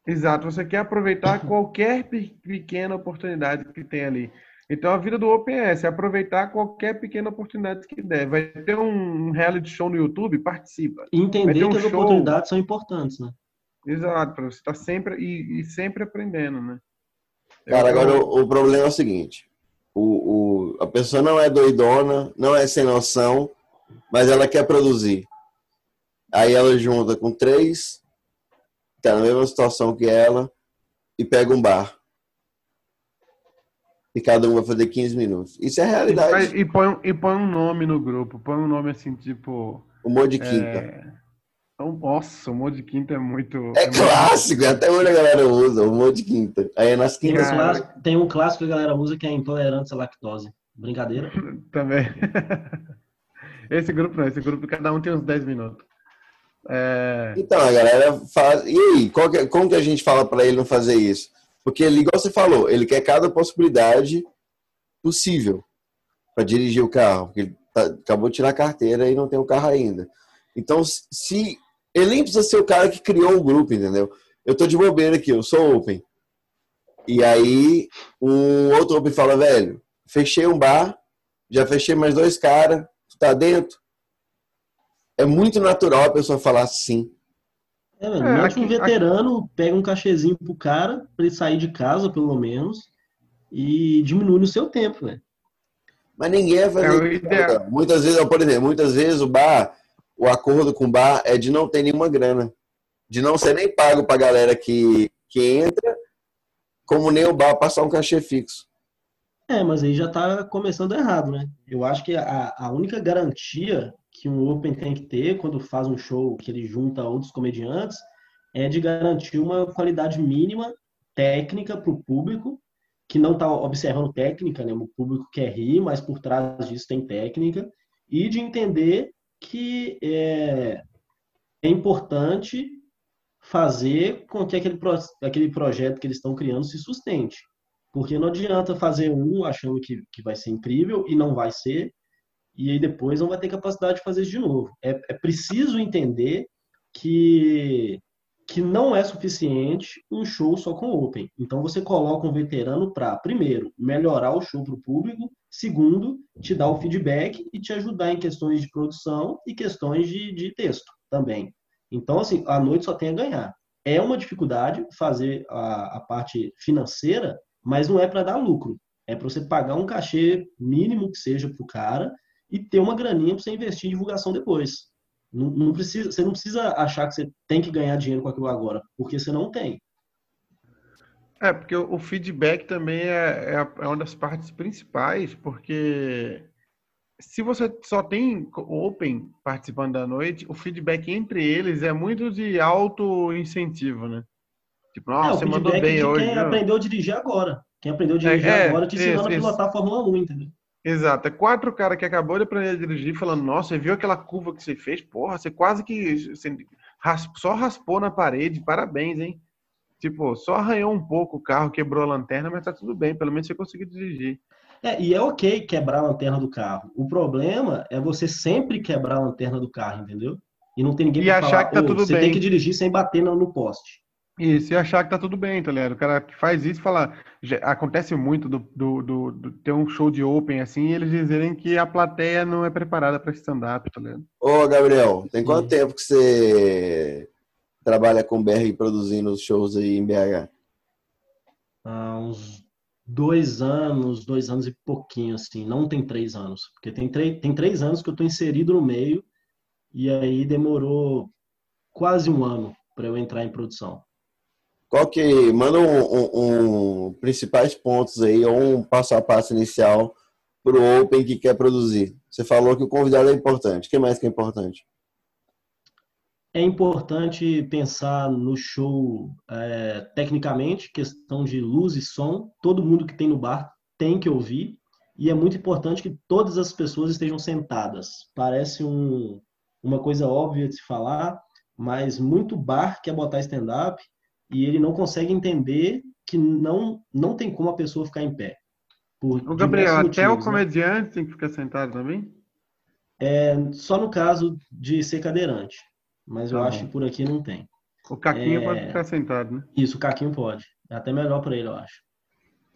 Exato, você quer aproveitar qualquer pequena oportunidade que tem ali. Então a vida do Open é, é aproveitar qualquer pequena oportunidade que der. Vai ter um reality show no YouTube, participa. Entender um que as show... oportunidades são importantes, né? Exato, você está sempre e, e, sempre aprendendo, né? Cara, agora o, o, problema é o seguinte: o, o, a pessoa não é doidona, não é sem noção, mas ela quer produzir. Aí ela junta com três, tá na mesma situação que ela, e pega um bar. E cada um vai fazer 15 minutos. Isso é realidade. E, e, põe, e põe um nome no grupo, põe um nome assim, tipo. Humor de quinta. É... Então, nossa, o humor de quinta é muito. É, é clássico, muito... até hoje a galera usa o humor de quinta. Aí é nas quintas. Cara... Tem um clássico que a galera usa que é intolerância à lactose. Brincadeira? Também. esse grupo não, esse grupo cada um tem uns 10 minutos. É... Então, a galera faz. E aí, que, como que a gente fala para ele não fazer isso? Porque ele, igual você falou, ele quer cada possibilidade possível para dirigir o carro. Porque ele tá, acabou de tirar a carteira e não tem o carro ainda. Então, se ele nem precisa ser o cara que criou o grupo, entendeu? Eu tô de bobeira aqui, eu sou open. E aí, um outro open fala, velho, fechei um bar, já fechei mais dois caras, tu tá dentro? É muito natural a pessoa falar sim. É, velho, é, aqui, um veterano, aqui... pega um cachezinho pro cara, pra ele sair de casa, pelo menos, e diminui o seu tempo, velho. Mas ninguém vai fazer é Muitas vezes, por exemplo, muitas vezes o bar o acordo com o bar é de não ter nenhuma grana. De não ser nem pago para a galera que, que entra, como nem o bar passar um cachê fixo. É, mas aí já está começando errado, né? Eu acho que a, a única garantia que um Open tem que ter quando faz um show que ele junta outros comediantes é de garantir uma qualidade mínima técnica para o público, que não está observando técnica, né? O público quer rir, mas por trás disso tem técnica, e de entender que é, é importante fazer com que aquele, aquele projeto que eles estão criando se sustente. Porque não adianta fazer um achando que, que vai ser incrível e não vai ser, e aí depois não vai ter capacidade de fazer isso de novo. É, é preciso entender que, que não é suficiente um show só com open. Então você coloca um veterano para, primeiro, melhorar o show para o público Segundo, te dar o feedback e te ajudar em questões de produção e questões de, de texto também. Então, assim, a noite só tem a ganhar. É uma dificuldade fazer a, a parte financeira, mas não é para dar lucro. É para você pagar um cachê mínimo que seja para o cara e ter uma graninha para você investir em divulgação depois. Não, não, precisa, você não precisa achar que você tem que ganhar dinheiro com aquilo agora, porque você não tem. É, porque o feedback também é, é, é uma das partes principais, porque se você só tem open participando da noite, o feedback entre eles é muito de auto-incentivo, né? Tipo, nossa, é, você mandou bem hoje. Quem aprendeu a dirigir agora. Quem aprendeu a dirigir é, agora te ensinando a pilotar a Fórmula 1, entendeu? Exato. É quatro caras que acabou de aprender a dirigir falando, nossa, você viu aquela curva que você fez? Porra, você quase que você só raspou na parede. Parabéns, hein? Tipo, só arranhou um pouco o carro, quebrou a lanterna, mas tá tudo bem, pelo menos você conseguiu dirigir. É, e é ok quebrar a lanterna do carro. O problema é você sempre quebrar a lanterna do carro, entendeu? E não tem ninguém e pra achar falar, que tá tudo você bem. tem que dirigir sem bater no poste. Isso, e achar que tá tudo bem, tá ligado? O cara que faz isso fala. Acontece muito do, do, do, do ter um show de open assim e eles dizerem que a plateia não é preparada para stand-up, tá ligado? Ô, Gabriel, tem quanto tempo que você trabalha com BR produzindo os shows aí em BH? Há uns dois anos, dois anos e pouquinho, assim. Não tem três anos. Porque tem, tem três anos que eu estou inserido no meio e aí demorou quase um ano para eu entrar em produção. Qual que... Manda um, um, um principais pontos aí, ou um passo a passo inicial para o Open que quer produzir. Você falou que o convidado é importante. O que mais que é importante? é importante pensar no show é, tecnicamente, questão de luz e som. Todo mundo que tem no bar tem que ouvir. E é muito importante que todas as pessoas estejam sentadas. Parece um, uma coisa óbvia de se falar, mas muito bar quer botar stand-up e ele não consegue entender que não, não tem como a pessoa ficar em pé. O Gabriel, motivos, até o né? comediante né? tem que ficar sentado também? É, só no caso de ser cadeirante. Mas eu tá acho que por aqui não tem. O Caquinho é... pode ficar sentado, né? Isso, o Caquinho pode. É até melhor para ele, eu acho.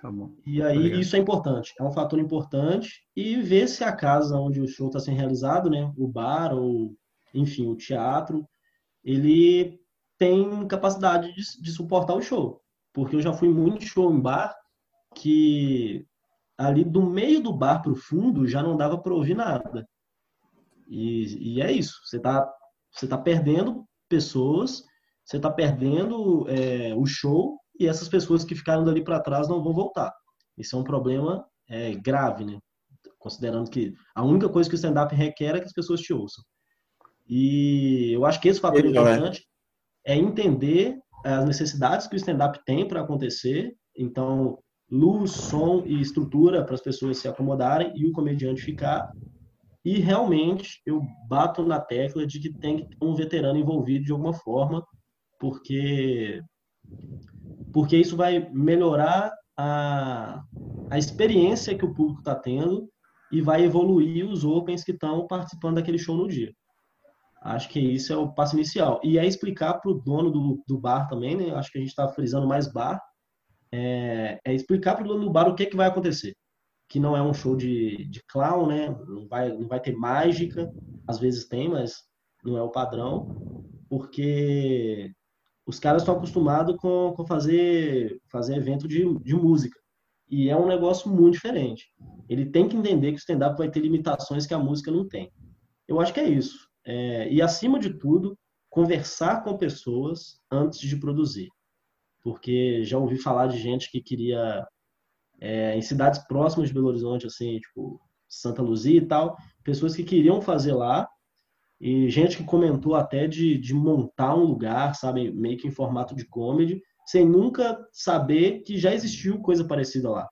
Tá bom. E aí Obrigado. isso é importante, é um fator importante e ver se a casa onde o show está sendo realizado, né, o bar ou enfim o teatro, ele tem capacidade de, de suportar o show, porque eu já fui muito show em bar que ali do meio do bar para o fundo já não dava para ouvir nada. E, e, é isso, você está você tá perdendo pessoas, você está perdendo é, o show e essas pessoas que ficaram dali para trás não vão voltar. Isso é um problema é, grave, né? Considerando que a única coisa que o stand-up requer é que as pessoas te ouçam. E eu acho que esse fator é importante é entender as necessidades que o stand-up tem para acontecer. Então, luz, som e estrutura para as pessoas se acomodarem e o comediante ficar. E realmente eu bato na tecla de que tem que ter um veterano envolvido de alguma forma, porque porque isso vai melhorar a, a experiência que o público está tendo e vai evoluir os opens que estão participando daquele show no dia. Acho que isso é o passo inicial. E é explicar para o dono do, do bar também, né? Acho que a gente está frisando mais bar. É, é explicar para o dono do bar o que, é que vai acontecer. Que não é um show de, de clown, né? Não vai, não vai ter mágica. Às vezes tem, mas não é o padrão. Porque os caras estão acostumados com, com fazer, fazer evento de, de música. E é um negócio muito diferente. Ele tem que entender que o stand-up vai ter limitações que a música não tem. Eu acho que é isso. É, e, acima de tudo, conversar com pessoas antes de produzir. Porque já ouvi falar de gente que queria, é, em cidades próximas de Belo Horizonte, assim, tipo Santa Luzia e tal, pessoas que queriam fazer lá e gente que comentou até de, de montar um lugar, sabe, meio que em formato de comedy, sem nunca saber que já existiu coisa parecida lá.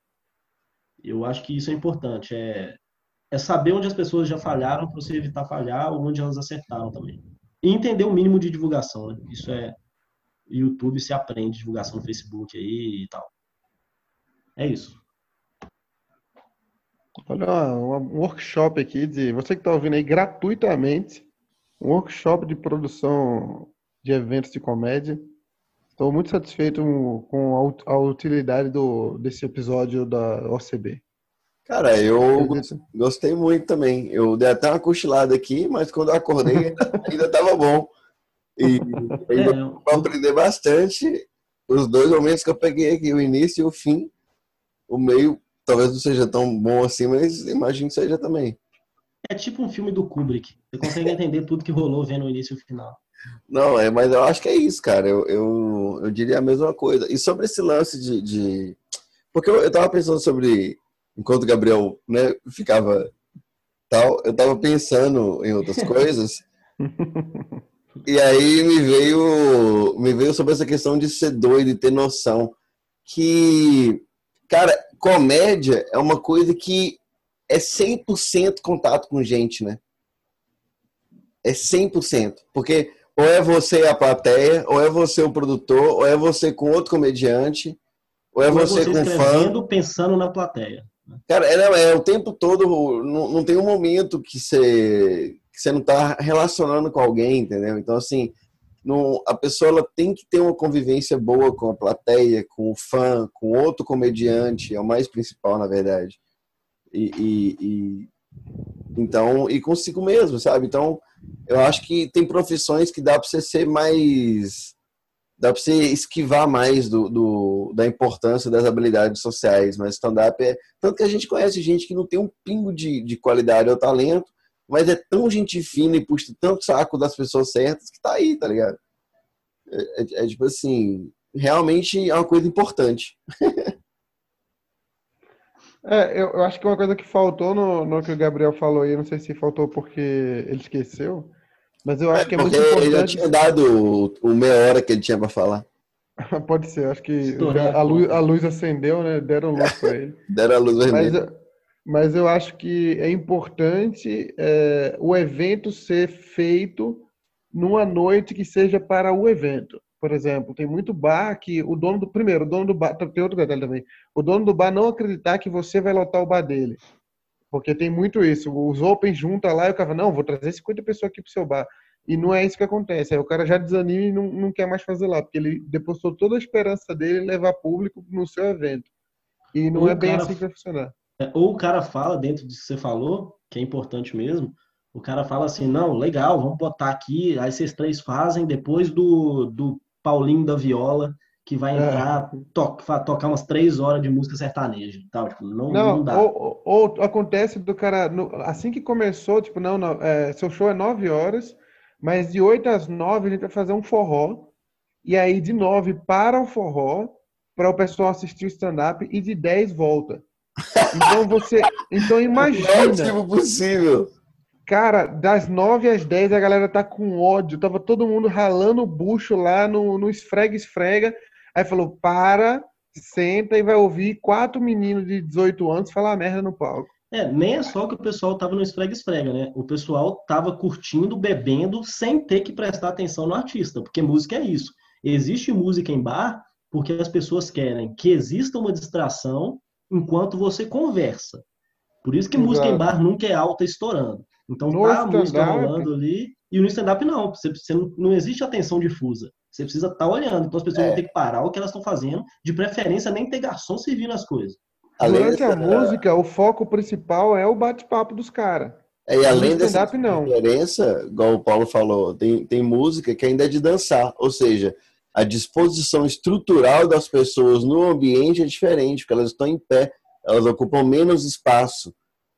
Eu acho que isso é importante, é, é saber onde as pessoas já falharam para você evitar falhar ou onde elas acertaram também. E entender o mínimo de divulgação, né? Isso é YouTube se aprende divulgação no Facebook aí e tal. É isso. Olha, um workshop aqui de você que está ouvindo aí gratuitamente um workshop de produção de eventos de comédia. Estou muito satisfeito com a utilidade do, desse episódio da OCB. Cara, eu gostei muito também. Eu dei até uma cochilada aqui, mas quando eu acordei ainda estava bom. E ainda é, eu... aprender bastante. Os dois momentos que eu peguei aqui, o início e o fim. O meio talvez não seja tão bom assim, mas imagino que seja também. É tipo um filme do Kubrick. Você consegue entender tudo que rolou vendo o início e o final. Não, é, mas eu acho que é isso, cara. Eu, eu, eu diria a mesma coisa. E sobre esse lance de. de... Porque eu, eu tava pensando sobre. Enquanto o Gabriel né, ficava tal, eu tava pensando em outras coisas. e aí me veio, me veio sobre essa questão de ser doido e ter noção. Que, cara, comédia é uma coisa que é 100% contato com gente, né? É 100%. Porque ou é você a plateia, ou é você o produtor, ou é você com outro comediante, ou é, ou você, é você com fã. pensando na plateia. Cara, é, é o tempo todo, não, não tem um momento que você, que você não está relacionando com alguém, entendeu? Então, assim, não, a pessoa ela tem que ter uma convivência boa com a plateia, com o fã, com outro comediante, é o mais principal, na verdade. E, e, e, então, e consigo mesmo, sabe? Então, eu acho que tem profissões que dá para você ser mais. Dá para você esquivar mais do, do, da importância das habilidades sociais, mas stand-up é. Tanto que a gente conhece gente que não tem um pingo de, de qualidade ou talento, mas é tão gente fina e puxa tanto saco das pessoas certas que tá aí, tá ligado? É, é, é tipo assim, realmente é uma coisa importante. É, eu, eu, acho que uma coisa que faltou no, no que o Gabriel falou aí, não sei se faltou porque ele esqueceu, Mas eu acho É, que é muito porque ele já importante. tinha dado o, o meia hora que ele tinha pra falar. Pode ser, acho que a luz, a luz acendeu, né? Deram luz para ele. Deram a luz Mas, vermelha. eu- mas eu acho que é importante é, o evento ser feito numa noite que seja para o evento. Por exemplo, tem muito bar que o dono do. Primeiro, o dono do bar. Tem outro detalhe também. O dono do bar não acreditar que você vai lotar o bar dele. Porque tem muito isso. Os Open junta lá e o cara fala, não, vou trazer 50 pessoas aqui pro seu bar. E não é isso que acontece. Aí o cara já desanima e não, não quer mais fazer lá, porque ele depositou toda a esperança dele em levar público no seu evento. E não Ou é bem cara- assim que vai funcionar. É, Ou o cara fala, dentro disso que você falou, que é importante mesmo, o cara fala assim, não, legal, vamos botar aqui, aí vocês três fazem, depois do, do Paulinho da Viola, que vai É. entrar, to- fa- tocar umas três horas de música sertaneja e tal, tipo, não, Não, não dá. ou, ou- acontece do cara, no- assim que começou, tipo, não, não, é, seu show é 9 horas, mas de 8 às 9 a gente vai fazer um forró, e aí de 9 para o forró, para o pessoal assistir o stand-up, e de 10 volta. Então você, então é o imagina, tipo possível. cara, das 9 às 10 a galera tá com ódio, tava todo mundo ralando o bucho lá no, no esfrega-esfrega, aí falou, para, senta e vai ouvir quatro meninos de 18 anos falar merda no palco. É, nem é só que o pessoal tava no esfrega-esfrega, né? O pessoal tava curtindo, bebendo, sem ter que prestar atenção no artista, porque música é isso. Existe música em bar porque as pessoas querem que exista uma distração enquanto você conversa. Por isso que música em Exato. bar nunca é alta estourando. Então No tá a música rolando ali, e no stand-up não. Você, você não, não existe atenção difusa. Você precisa estar olhando. Então as pessoas É. vão ter que parar o que elas estão fazendo, de preferência nem ter garçom servindo as coisas. Além Durante a dessa- música, o foco principal é o bate-papo dos caras. É, e além dessa não. diferença, igual o Paulo falou, tem, tem música que ainda é de dançar, ou seja, a disposição estrutural das pessoas no ambiente é diferente, porque elas estão em pé, elas ocupam menos espaço,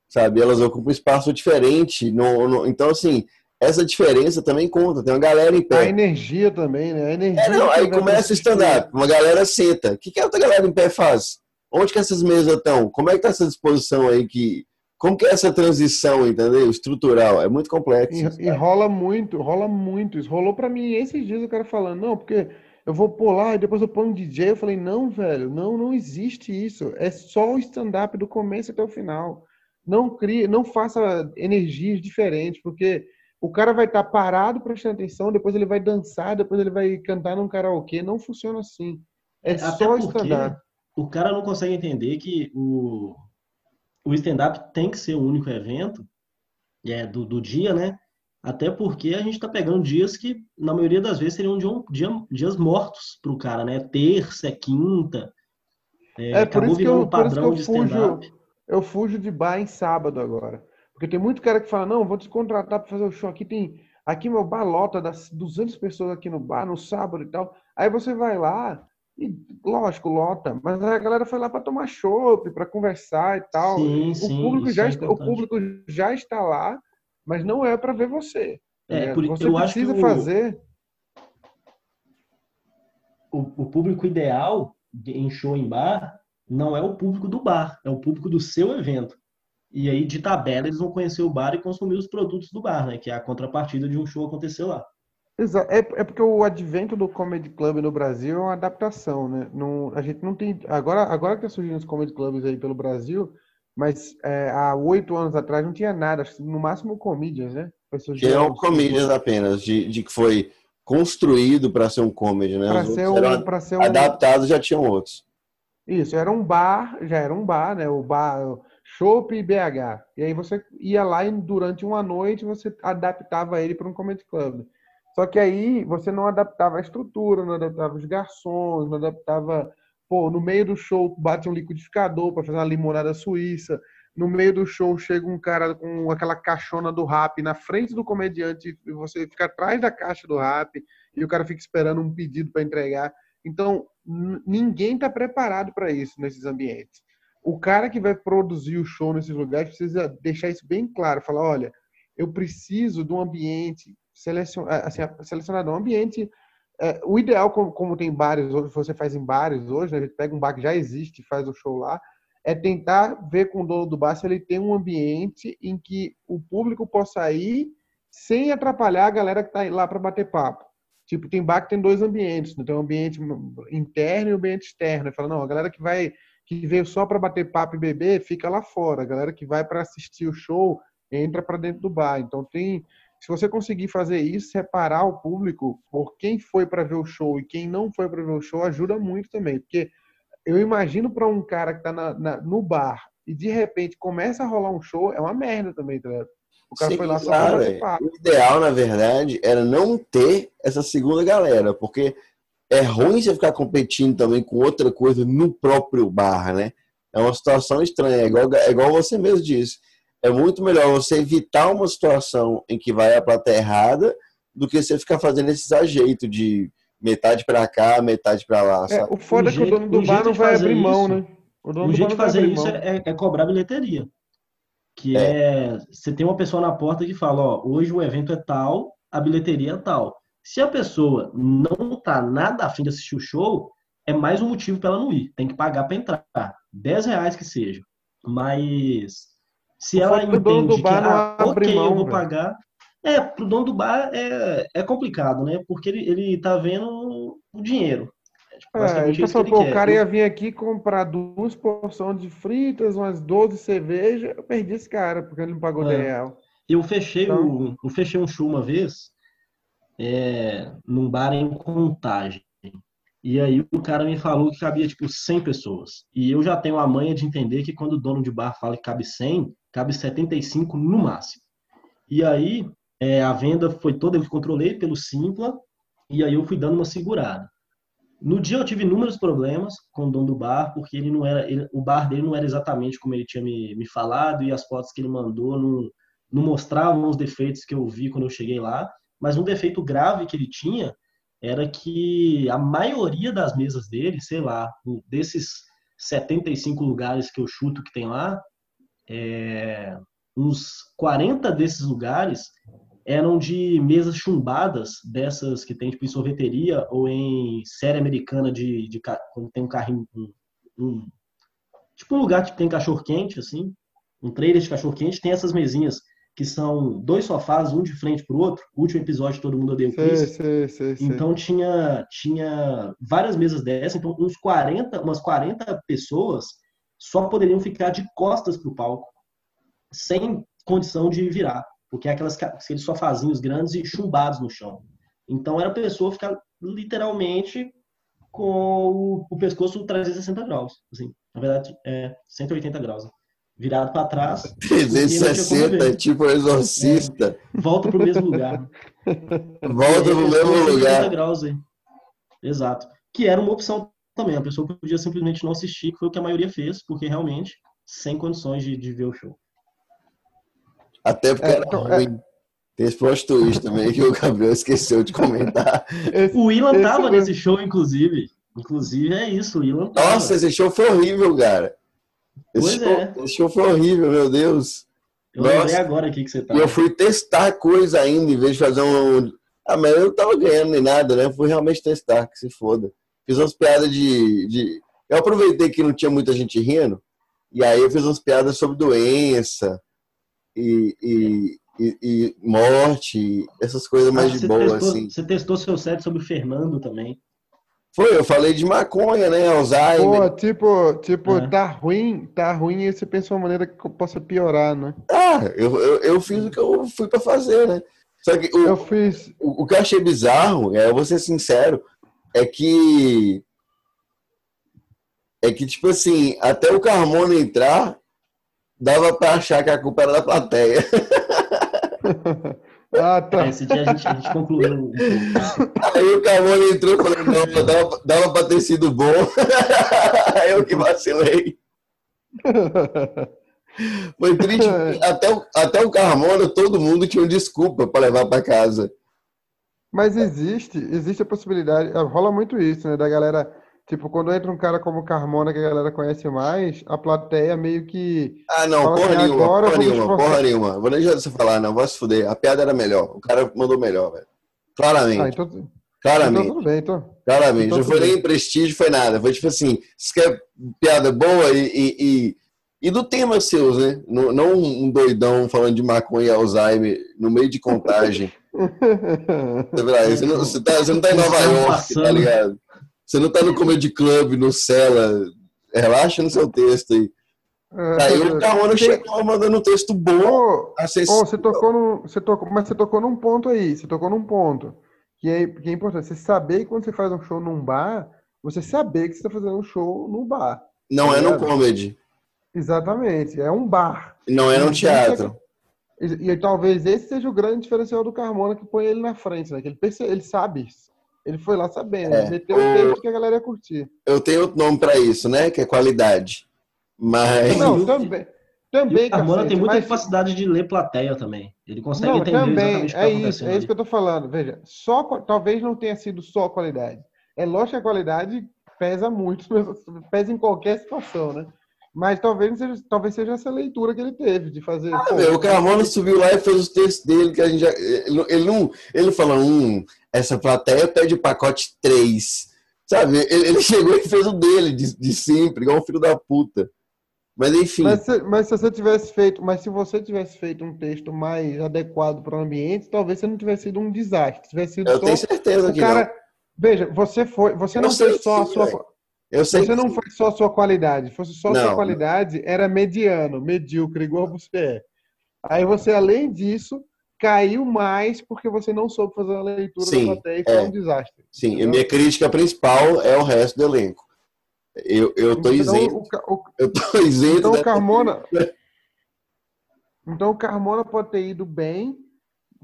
sabe? Elas ocupam espaço diferente. No, no- então, assim, essa diferença também conta. Tem uma galera em A pé. energia também, né? A energia É, não, aí começa o stand-up, uma galera senta. O que, que a outra galera em pé faz? Onde que essas mesas estão? Como é que tá essa disposição aí que. Como que é essa transição, entendeu? Estrutural. É muito complexo. E, e rola muito, rola muito. Isso rolou pra mim esses dias o cara falando, não, porque eu vou lá e depois eu ponho um DJ. Eu falei, não, velho, não, não existe isso. É só o stand-up do começo até o final. Não crie, não faça energias diferentes, porque o cara vai estar parado prestando atenção, depois ele vai dançar, depois ele vai cantar num karaokê. Não funciona assim. É Até só stand-up. o cara não consegue entender que o, o stand-up tem que ser o único evento é, do, do dia, né? Até porque a gente está pegando dias que, na maioria das vezes, seriam dia, dia- dias mortos para o cara, né? Terça, é quinta. É, É, por isso eu, um por isso que padrão eu de fujo, stand-up. eu fujo de bar em sábado agora. Porque tem muito cara que fala, não, vou te contratar para fazer o show aqui, tem aqui meu bar lota das 200 pessoas aqui no bar no sábado e tal. Aí você vai lá e lógico, lota, mas a galera foi lá para tomar chopp, para conversar e tal. Sim, o sim, público já é está, o público já está lá, mas não é para ver você. É, ligado? por- você eu acho que precisa o- fazer o, o público ideal de- em show em bar não é o público do bar, é o público do seu evento. E aí, de tabela, eles vão conhecer o bar e consumir os produtos do bar, né? Que é a contrapartida de um show acontecer lá. Exa- É, é porque o advento do comedy club no Brasil é uma adaptação, né? Não, a gente não tem agora agora que tá surgindo os comedy clubs aí pelo Brasil, mas é, há oito anos atrás não tinha nada, no máximo comedians, né? Foi surgir Que é um comedians apenas, de, de que foi construído para ser um comedy, né? Pra Os ser um, ser um, adaptados já tinham outros. isso, era um bar, já era um bar, né? O bar Chopp BH. E aí você ia lá e durante uma noite você adaptava ele para um comedy club. Só que aí você não adaptava a estrutura, não adaptava os garçons, não adaptava. Pô, no meio do show bate um liquidificador para fazer uma limonada suíça. No meio do show chega um cara com aquela caixona do rap na frente do comediante e você fica atrás da caixa do rap e o cara fica esperando um pedido para entregar. Então, ninguém está preparado para isso nesses ambientes. O cara que vai produzir o show nesses lugares precisa deixar isso bem claro. Falar, olha, eu preciso de um ambiente selecion... assim, selecionado, um ambiente. é, o ideal, como, como tem bares hoje, você faz em bares hoje, né, a gente pega um bar que já existe e faz o show lá, é tentar ver com o dono do bar se ele tem um ambiente em que o público possa ir sem atrapalhar a galera que tá lá para bater papo. Tipo, tem bar que tem dois ambientes, né? tem um ambiente interno e um ambiente externo. Ele fala, não, a galera que vai que veio só para bater papo e beber, fica lá fora. A galera que vai para assistir o show, entra para dentro do bar. Então tem, se você conseguir fazer isso, separar o público por quem foi para ver o show e quem não foi para ver o show, ajuda muito também, porque eu imagino para um cara que está no bar e de repente começa a rolar um show, é uma merda também, tá O cara Sim, foi lá só claro, pra bater papo. O ideal, na verdade, era não ter essa segunda galera, porque é ruim você ficar competindo também com outra coisa no próprio bar, né? É uma situação estranha, é igual, é igual você mesmo disse. É muito melhor você evitar uma situação em que vai a plateia errada do que você ficar fazendo esse exageito de metade para cá, metade para lá. É, o foda o é que o dono do bar não vai abrir mão, né? O, o jeito de fazer isso é, é, cobrar bilheteria. Que é. é. você tem uma pessoa na porta que fala, ó, hoje o evento é tal, a bilheteria é tal. Se a pessoa não tá nada afim de assistir o show, é mais um motivo para ela não ir. Tem que pagar para entrar. 10 reais que seja. Mas se ela entende dono do bar que, ah, ok, mão, eu vou pagar. É, pro dono do bar é, é complicado, né? Porque ele, ele tá vendo o dinheiro. É, tipo, é, pô, o cara ia vir aqui comprar duas porções de fritas, umas 12 cervejas, eu perdi esse cara, porque ele não pagou é. 10 reais. Eu fechei, então... o, eu fechei um show uma vez, é, num bar em Contagem. E aí o cara me falou que cabia, tipo, 100 pessoas. E eu já tenho a manha de entender que quando o dono de bar fala que cabe 100, cabe 75 no máximo. E aí é, a venda foi toda, eu controlei pelo Simpla, e aí eu fui dando uma segurada. No dia eu tive inúmeros problemas com o dono do bar, porque ele não era, ele, o bar dele não era exatamente como ele tinha me, me falado e as fotos que ele mandou não, não mostravam os defeitos que eu vi quando eu cheguei lá. Mas um defeito grave que ele tinha era que a maioria das mesas dele, sei lá, desses 75 lugares que eu chuto que tem lá, é, uns 40 desses lugares eram de mesas chumbadas, dessas que tem tipo em sorveteria ou em série americana de, de quando tem um carrinho, um, um, tipo um lugar que tem cachorro quente, assim, um trailer de cachorro quente, tem essas mesinhas que são dois sofás, um de frente para o outro. O último episódio todo mundo odeia o Chris. Sei, sei, sei, então tinha tinha várias mesas dessas, então uns 40, umas 40 pessoas só poderiam ficar de costas para o palco, sem condição de virar porque é aquelas, aqueles sofazinhos grandes e chumbados no chão. Então era a pessoa ficar literalmente com o, o pescoço 360 graus, assim, na verdade é 180 graus, né? Virado para trás. 360, tipo exorcista. É, volta para o mesmo lugar. Volta para o mesmo lugar. graus, aí. Exato. Que era uma opção também. A pessoa podia simplesmente não assistir, que foi o que a maioria fez, porque realmente sem condições de, de ver o show. Até porque é, era então, é. ruim. É... Tem esse plot twist também que o Gabriel esqueceu de comentar. Esse, o Ilan tava nesse show, inclusive. Inclusive é isso, o Ilan tava. Nossa, esse show foi horrível, cara. Esse, show, é. esse show foi horrível, meu Deus. Eu Nossa. agora aqui que você tá. E eu fui testar coisa ainda, em vez de fazer um. Ah, mas eu não tava ganhando nem nada, né? Eu fui realmente testar, que se foda. Fiz umas piadas de, de. Eu aproveitei que não tinha muita gente rindo, e aí eu fiz umas piadas sobre doença, e, e, e, e morte, essas coisas mais ah, de boa, testou, assim. Você testou seu set sobre o Fernando também. Foi, eu falei de maconha, né? Alzheimer. Pô, tipo, tipo é. tá ruim, tá ruim e você pensa uma maneira que possa piorar, né? Ah, eu, eu, eu fiz o que eu fui para fazer, né? Só que o, eu fiz... o, o que eu achei bizarro, é, eu vou ser sincero, é que é que, tipo assim, até o Carmona entrar, dava para achar que a culpa era da plateia. Ah, tá. Esse dia a gente, a gente concluiu. Aí o Carmona entrou e falou: não, dava, dava para ter sido bom. eu que vacilei. Foi triste. Até o, até o Carmona, todo mundo tinha uma desculpa para levar para casa. Mas existe, existe a possibilidade, rola muito isso, né? Da galera Tipo, quando entra um cara como Carmona, que a galera conhece mais, a plateia meio que. Ah, não, porra assim, nenhuma, porra nenhuma, porra nenhuma. Vou nem já você falar, não, vou se fuder. A piada era melhor. O cara mandou melhor, velho. Claramente. Ah, então... Claramente. Então, tudo bem, então. Claramente. Então, não foi nem prestígio, foi nada. Foi tipo assim: se quer piada boa e, e, e, E do tema seus, né? Não, não um doidão falando de maconha e Alzheimer no meio de contagem. você, não, você, tá, você não tá em Nova York, tá ligado? Você não tá no Comedy Club, no Cela. Relaxa no seu texto aí. Aí o Carmona chegou mandando um texto bom. Oh, você tocou no, você tocou, mas você tocou num ponto aí. Você tocou num ponto que é, que é importante. Você saber que quando você faz um show num bar, você saber que você está fazendo um show num bar. Não tá é no comedy. Exatamente, é um bar. Não é no teatro. E, e, talvez esse seja o grande diferencial do Carmona que põe ele na frente, né? Que ele, percebe, ele sabe isso. Ele foi lá sabendo, é, meteu o texto que a galera ia curtir. Eu tenho outro nome para isso, né? Que é qualidade. Mas. Não, também. Também, o Carmona tem muita mas... capacidade de ler plateia também. Ele consegue não, entender também, exatamente o que é tá isso, é isso que eu tô falando. Veja, só talvez não tenha sido só a qualidade. É lógico que a qualidade pesa muito, pesa em qualquer situação, né? Mas talvez seja, talvez seja essa leitura que ele teve de fazer. Ah, meu, o Carmona subiu lá e fez os textos dele que a gente já, ele, ele não ele falou, hum, essa plateia pede pacote 3. Sabe? Ele, ele, chegou e fez o dele de, de sempre, igual um filho da puta. Mas enfim. Mas se, mas se, você tivesse feito, mas se você tivesse feito um texto mais adequado para o ambiente, talvez você não tivesse sido um desastre. Tivesse sido Eu tenho certeza que cara, não. Veja, você foi, você Eu não fez só a sua eu sei você não foi só a sua qualidade, fosse só a sua qualidade, era mediano, medíocre, igual você é. Aí você, além disso, caiu mais porque você não soube fazer uma leitura Sim, da plateia e foi é. um desastre. Sim, entendeu? a minha crítica principal é o resto do elenco. Eu, eu tô então, isento. O, o, eu tô isento. Então o Carmona. Então o Carmona pode ter ido bem,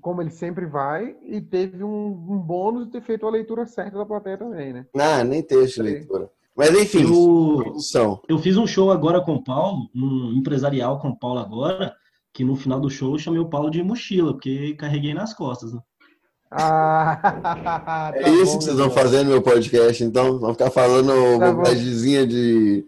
como ele sempre vai, e teve um, um bônus de ter feito a leitura certa da plateia também, né? Ah, nem texto de leitura. Mas enfim, eu, produção. Eu fiz um show agora com o Paulo, um empresarial com o Paulo agora, que no final do show eu chamei o Paulo de mochila, porque carreguei nas costas, né? Ah, tá é isso bom, que vocês vão fazer no meu podcast, então? Vão ficar falando tá bobagemzinha de.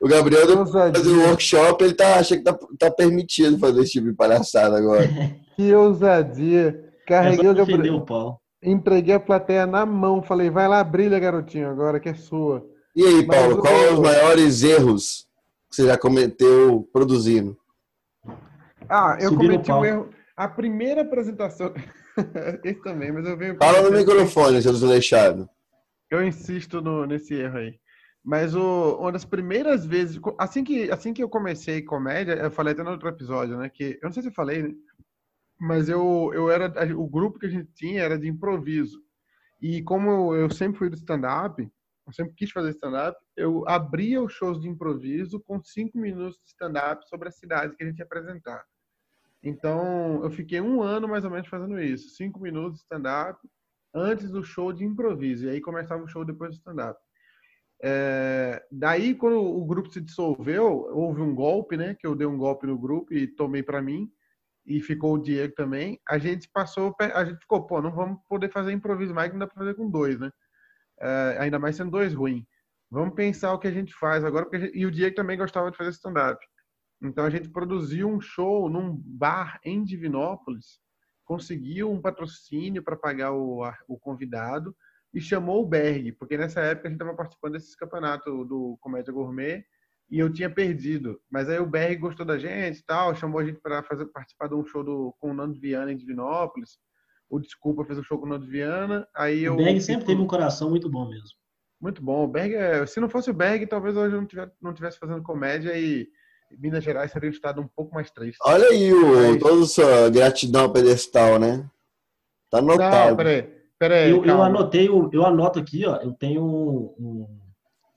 O Gabriel, depois fazer um workshop, ele tá, acha que tá, tá permitido fazer esse tipo de palhaçada agora. que ousadia. Carreguei o Gabriel. O Paulo. Entreguei a plateia na mão. Falei, vai lá, brilha, garotinho, agora que é sua. E aí, Paulo, qual é os maiores erros que você já cometeu produzindo? Ah, eu cometi um erro. A primeira apresentação. Esse também, mas eu venho. Fala no microfone, seu desleixado. Eu insisto no, nesse erro aí. Mas o, uma das primeiras vezes, assim que, assim que eu comecei comédia, eu falei até no outro episódio, né? Que eu não sei se eu falei, né? Mas eu, eu era. O grupo que a gente tinha era de improviso. E como eu sempre fui do stand-up, eu sempre quis fazer stand-up, eu abria os shows de improviso com cinco minutos de stand-up sobre a cidade que a gente ia apresentar. Então, eu fiquei um ano mais ou menos fazendo isso. Cinco minutos de stand-up antes do show de improviso. E aí começava o show depois do stand-up. É, daí, quando o grupo se dissolveu, houve um golpe, né? Que eu dei um golpe no grupo e tomei para mim. E ficou o Diego também. A gente passou, a gente ficou, pô, não vamos poder fazer improviso mais, que não dá pra fazer com dois, né? Uh, ainda mais sendo dois ruins. Vamos pensar o que a gente faz agora. Gente... E o Diego também gostava de fazer stand-up. Então a gente produziu um show num bar em Divinópolis, conseguiu um patrocínio para pagar o, o convidado e chamou o Berg, porque nessa época a gente estava participando desses campeonatos do Comédia Gourmet e eu tinha perdido. Mas aí o Berg gostou da gente tal, chamou a gente para participar de um show do, com o Nando Viana em Divinópolis o Desculpa fez um show com o Nando Viana. Aí o Berg sempre teve um coração muito bom mesmo. Muito bom. O Berg, é... se não fosse o Berg, talvez hoje eu não tivesse, não tivesse fazendo comédia e Minas Gerais seria um estado um pouco mais triste. Olha aí, o, Mas... toda sua gratidão ao pedestal, né? Tá anotado. Não, peraí, peraí. Eu, eu, anotei, eu anoto aqui, ó. Eu tenho um, um,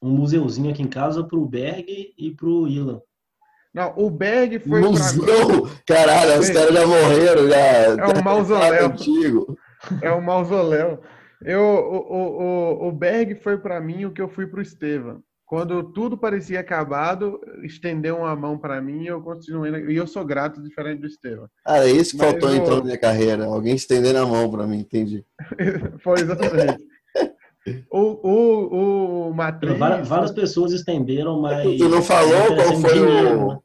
um museuzinho aqui em casa pro Berg e pro Ilan. Não, o Berg foi. Museu! Caralho, os caras já morreram, já. É um mausoléu. Antigo. É um mausoléu. Eu, o, o, o Berg foi para mim o que eu fui para o Estevam. Quando tudo parecia acabado, estendeu uma mão para mim e eu continuei. E eu sou grato, diferente do Estevam. Ah, é isso que Mas faltou eu... então na minha carreira. Alguém estendendo a mão para mim, entendi. foi exatamente. O, o, o Matriz. Várias, várias, pessoas estenderam, mas. Tu não falou qual foi o.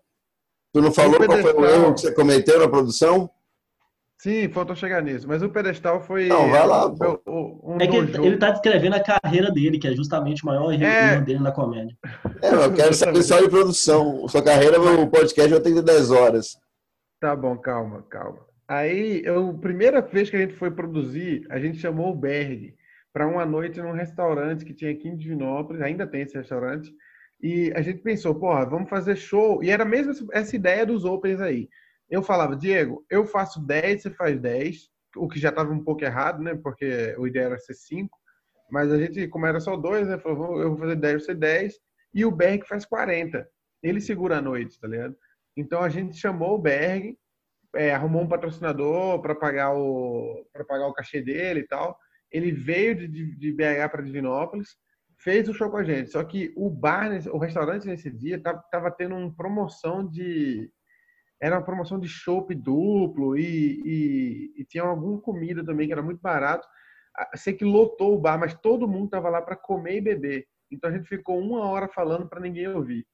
Tu não falou qual foi o erro que você cometeu na produção? Sim, faltou chegar nisso. Mas o pedestal foi. Não, vai lá, pô. um É que ele, ele tá descrevendo a carreira dele, que é justamente o maior erro É. dele na comédia. É, eu quero saber só de produção. Sua carreira, o podcast vai ter 10 horas. Tá bom, calma, calma. Aí, eu, primeira vez que a gente foi produzir, a gente chamou o Berg para uma noite num restaurante que tinha aqui em Divinópolis, ainda tem esse restaurante, e a gente pensou, porra, vamos fazer show. E era mesmo essa- ideia dos Opens aí. Eu falava, Diego, eu faço 10, você faz 10, o que já estava um pouco errado, né? Porque o ideal era ser 5, mas a gente, como era só dois, né? Falou, "Vamos- eu vou fazer 10, você 10, e o Berg faz 40. Ele segura a noite, tá ligado? Então a gente chamou o Berg, é, arrumou um patrocinador para pagar o para pagar o cachê dele e tal. Ele veio de, de, BH para Divinópolis, fez o show com a gente. Só que o bar, o restaurante nesse dia tava, tava tendo uma promoção de era uma promoção de chopp duplo e, e, e tinha alguma comida também que era muito barato. Sei que lotou o bar, mas todo mundo tava lá para comer e beber. Então a gente ficou uma hora falando para ninguém ouvir.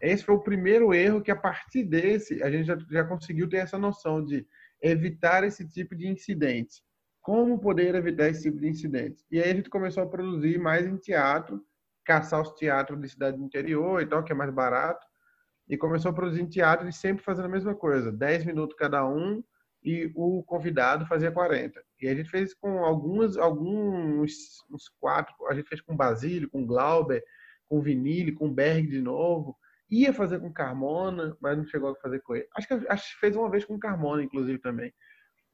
Esse foi o primeiro erro que a partir desse a gente já, já conseguiu ter essa noção de evitar esse tipo de incidente. Como poder evitar esse tipo de incidente? E aí a gente começou a produzir mais em teatro, caçar os teatros de cidade do interior e tal, que é mais barato. E começou a produzir em teatro e sempre fazendo a mesma coisa, 10 minutos cada um e o convidado fazia 40. E a gente fez com algumas, alguns, uns quatro, a gente fez com Basílio, com Glauber, com Vinile, com Berg de novo. Ia fazer com Carmona, mas não chegou a fazer com ele. Acho que, acho que fez uma vez com Carmona, inclusive, também.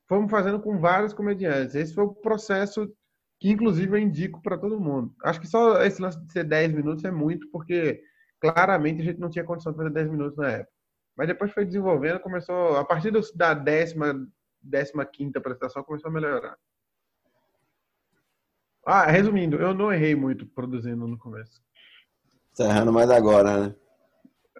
Fomos fazendo com vários comediantes. Esse foi o processo que, inclusive, eu indico para todo mundo. Acho que só esse lance de ser 10 minutos é muito, porque claramente a gente não tinha condição de fazer 10 minutos na época. Mas depois foi desenvolvendo, começou, a partir da décima, décima quinta apresentação, começou a melhorar. Ah, resumindo, eu não errei muito produzindo no começo. Tá errando mais agora, né?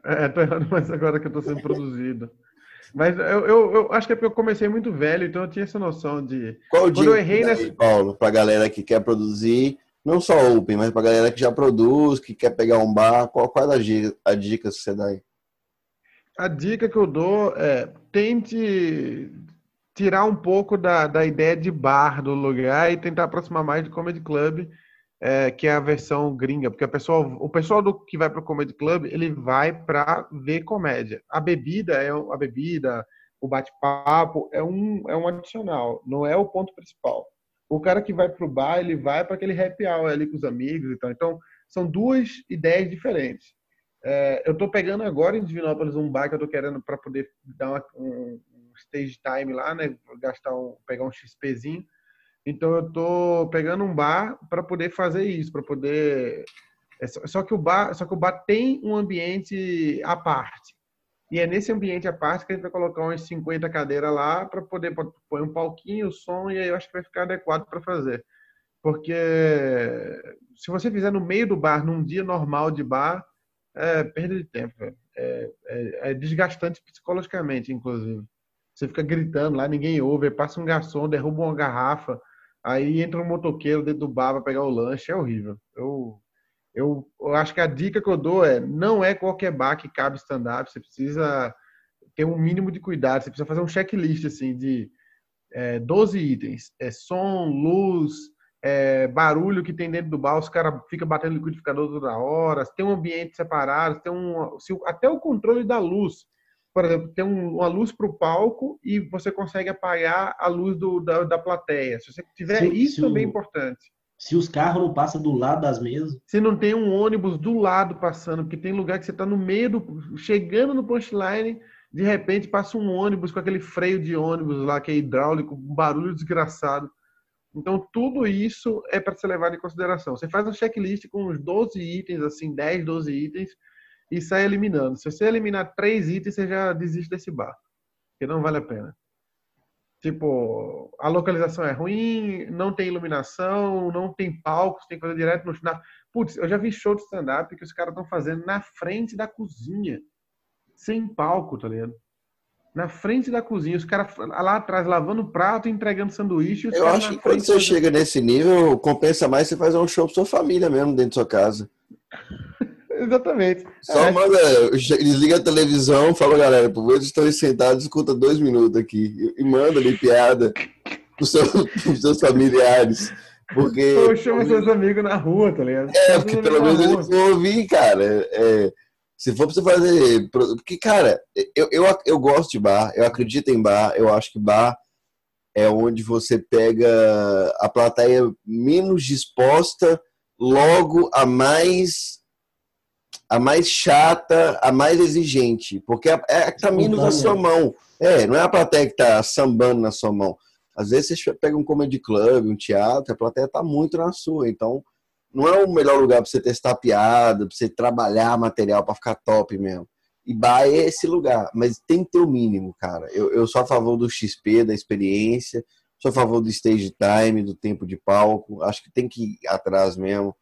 É, tô errando mais agora que eu tô sendo produzido. Mas eu, eu, eu acho que é porque eu comecei muito velho, então eu tinha essa noção de. Qual o Quando eu errei daí, nessa- Paulo, pra galera que quer produzir, não só Open, mas pra galera que já produz, que quer pegar um bar, qual, qual é a dica, a dica que você dá aí? A dica que eu dou é tente tirar um pouco da, da ideia de bar do lugar e tentar aproximar mais de comedy club, é, que é a versão gringa, porque a pessoa, o pessoal do que vai para o comedy club ele vai para ver comédia. A bebida é a bebida, o bate-papo é um é um adicional, não é o ponto principal. O cara que vai pro bar ele vai para aquele happy hour ali com os amigos e tal. Então são duas ideias diferentes. É, eu tô pegando agora em Divinópolis um bar que eu tô querendo para poder dar uma- um, um stage time lá, né? Gastar um, pegar um XPzinho. Então eu tô pegando um bar para poder fazer isso, para poder. é só, que o bar, só que o bar tem um ambiente à parte. E é nesse ambiente à parte que a gente vai colocar umas 50 cadeiras lá para poder pôr um palquinho, o som e aí eu acho que vai ficar adequado para fazer. Porque se você fizer no meio do bar, num dia normal de bar, é perda de tempo. É, é, é desgastante psicologicamente, inclusive. Você fica gritando lá, ninguém ouve, passa um garçom, derruba uma garrafa, aí entra um motoqueiro dentro do bar para pegar o lanche, é horrível. Eu, eu, eu acho que a dica que eu dou é, não é qualquer bar que cabe stand-up, você precisa ter um mínimo de cuidado, você precisa fazer um checklist, assim, de é, 12 itens. É som, luz, é, barulho que tem dentro do bar, os caras ficam batendo liquidificador toda hora, tem um ambiente separado, tem um, se até o controle da luz. Por exemplo, tem um- uma luz para o palco e você consegue apagar a luz do, da, da plateia. Se você tiver, Se- isso se o- também é importante. Se os carros não passam do lado das mesas, Se não tem um ônibus do lado passando, porque tem lugar que você está no meio do. chegando no punchline, de repente passa um ônibus com aquele freio de ônibus lá que é hidráulico, um barulho desgraçado. Então, tudo isso é para ser levado em consideração. Você faz um checklist com uns 12 itens, assim, 10, 12 itens, e sai eliminando. Se você eliminar três itens, você já desiste desse bar. Porque não vale a pena. Tipo, a localização é ruim, não tem iluminação, não tem palco, você tem que fazer direto no final. Putz, eu já vi show de stand-up que os caras estão fazendo na frente da cozinha, sem palco, tá ligado? Na frente da cozinha, os caras lá atrás lavando prato e entregando sanduíche. Eu acho que quando você fazendo- chega nesse nível, compensa mais você fazer um show pra sua família mesmo, dentro da sua casa. Exatamente. Só É. manda, desliga a televisão, fala, galera, por favor, estão sentados, escuta dois minutos aqui. E, manda ali piada pros seus, pros seus familiares. Porque. Pô, chama seus amigos na rua, tá ligado? É, porque pelo menos eles vão ouvir, cara. É, se for pra você fazer. Porque, cara, eu, eu, eu gosto de bar, eu acredito em bar, eu acho que bar é onde você pega a plateia menos disposta, logo a mais. A mais chata, a mais exigente, porque é tá menos na sua mão. É, não é a plateia que tá sambando na sua mão. Às vezes você pega um comedy club, um teatro, a plateia tá muito na sua. Então, não é o melhor lugar para você testar piada, para você trabalhar material para ficar top mesmo. E bar é esse lugar, mas tem que ter o mínimo, cara. Eu, eu sou a favor do XP, da experiência, sou a favor do stage time, do tempo de palco. Acho que tem que ir atrás mesmo.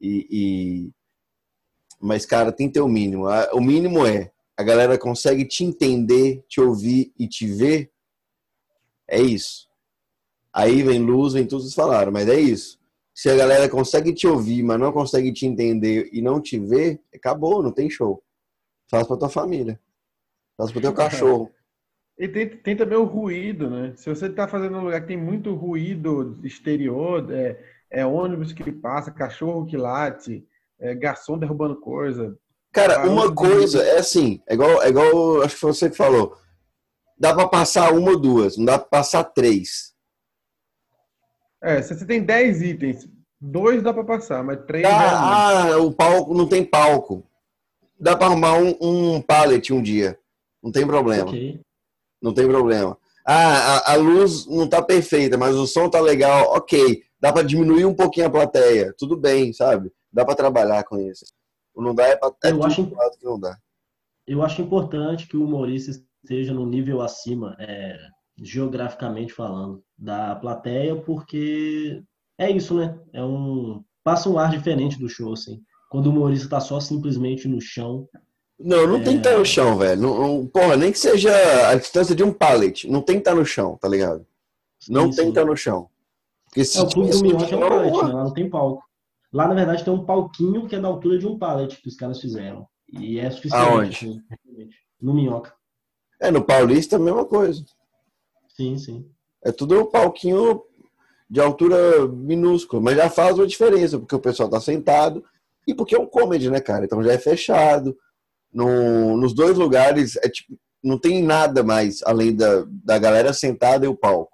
E, e- Mas, cara, tem que ter o mínimo. O mínimo é a galera consegue te entender, te ouvir e te ver. É isso. Aí vem luz, vem tudo vocês falaram, mas é isso. Se a galera consegue te ouvir, mas não consegue te entender e não te ver, acabou, não tem show. Faz pra tua família. Faz pro teu cachorro. E tem, tem também o ruído, né? Se você tá fazendo um lugar que tem muito ruído exterior, é, é ônibus que passa, cachorro que late, é garçom derrubando coisa. Cara, uma coisa é assim, é igual, é igual, acho que foi você que falou. Dá pra passar uma ou duas, não dá pra passar três. É, se você tem 10 itens, dois dá pra passar, mas três. Ah, ah, o palco não tem palco. Dá pra arrumar um, um pallet um dia. Não tem problema. Ok. Não tem problema. Ah, a, a luz não tá perfeita, mas o som tá legal. Ok. Dá pra diminuir um pouquinho a plateia. Tudo bem, sabe? Dá pra trabalhar com isso. O não dá é pra é Eu tudo acho- que não dá. Eu acho importante que o humorista esteja no nível acima, é, geograficamente falando, da plateia, porque é isso, né? É um passa um ar diferente do show, assim. Quando o humorista tá só simplesmente no chão. Não, não tem que estar no chão, velho. Não, não- porra, nem que seja a distância de um pallet. Não tem que estar no chão, tá ligado? Não Sim, tem que estar no chão. Porque se É, o clube do Minhoca é um chão, pallet, né? Lá não tem palco. Lá, na verdade, tem um palquinho que é da altura de um pallet que os caras fizeram. E é suficiente. Aonde? realmente. no Minhoca. É, no Paulista a mesma coisa. Sim, sim. É tudo um palquinho de altura minúscula, mas já faz uma diferença, porque o pessoal tá sentado e porque é um comedy, né, cara? Então já é fechado. No, nos dois lugares, é tipo, não tem nada mais além da, da galera sentada e o palco.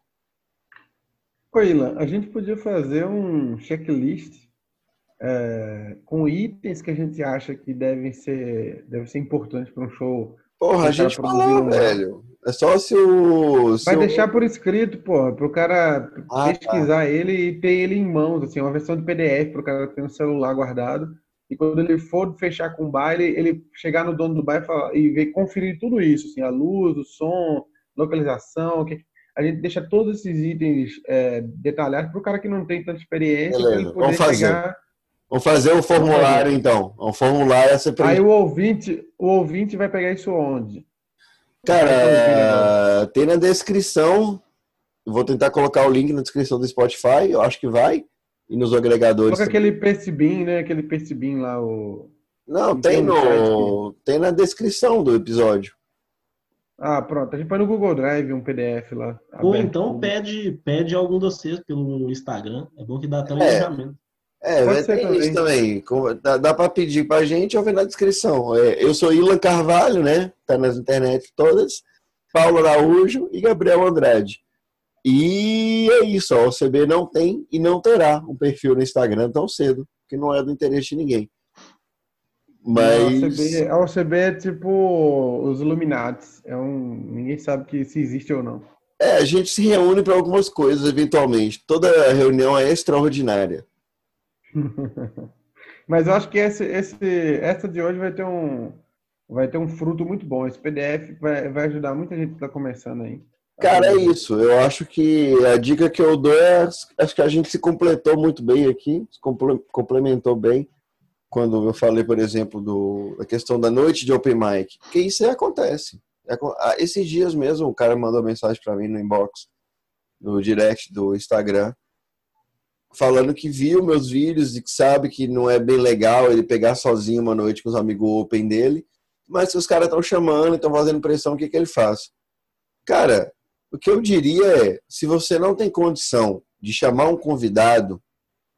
Ô, Ilan, a gente podia fazer um checklist é, com itens que a gente acha que devem ser, devem ser importantes para um show. Porra, a gente falou, um- velho. É só se o. se Vai o- deixar por escrito, pô, para o cara Ah, tá. pesquisar ele e ter ele em mãos, assim, uma versão de PDF para o cara ter no celular guardado. E quando ele for fechar com o baile, ele chegar no dono do baile e, falar- e ver, conferir tudo isso, assim, a luz, o som, localização, que a gente deixa todos esses itens é, detalhados para o cara que não tem tanta experiência, Beleza, ele poder vamos fazer. chegar. Vamos fazer um formulário, então. Um formulário a ser Aí o ouvinte, o ouvinte vai pegar isso onde? Cara, tem na descrição. Vou tentar colocar o link na descrição do Spotify. Eu acho que vai. E nos agregadores. Coloca aquele Percibin, né? Aquele Percibin lá, o. Não, tem tem no. Tem na descrição do episódio. Ah, pronto. A gente põe no Google Drive um PDF lá. Ou aberto. então pede, pede algum de vocês pelo Instagram. É bom que dá até um É. engajamento. É, Pode vai ser ter isso também. também. Dá, dá para pedir pra gente ou ver na descrição. É, eu sou Ilan Carvalho, né? Tá nas internet todas. Paulo Araújo e Gabriel Andrade. E é isso, ó, o CB não tem e não terá um perfil no Instagram tão cedo, que não é do interesse de ninguém. A OCB, Mas a OCB é tipo os Illuminates. É um, ninguém sabe que se existe ou não. é, a gente se reúne para algumas coisas eventualmente. Toda reunião é extraordinária. Mas eu acho que esse, esse, essa de hoje vai ter um, vai ter um fruto muito bom. Esse PDF vai, vai ajudar muita gente que está começando aí. Cara, é isso. Eu acho que a dica que eu dou é. Acho que a gente se completou muito bem aqui, se comple- complementou bem. Quando eu falei, por exemplo, do, da questão da noite de open mic. Porque isso aí acontece. É ah, Esses dias mesmo, o cara mandou mensagem para mim no inbox, no direct do Instagram, falando que viu meus vídeos e que sabe que não é bem legal ele pegar sozinho uma noite com os amigos open dele, mas se os caras estão chamando, estão fazendo pressão, o que, que ele faz? Cara, o que eu diria é, se você não tem condição de chamar um convidado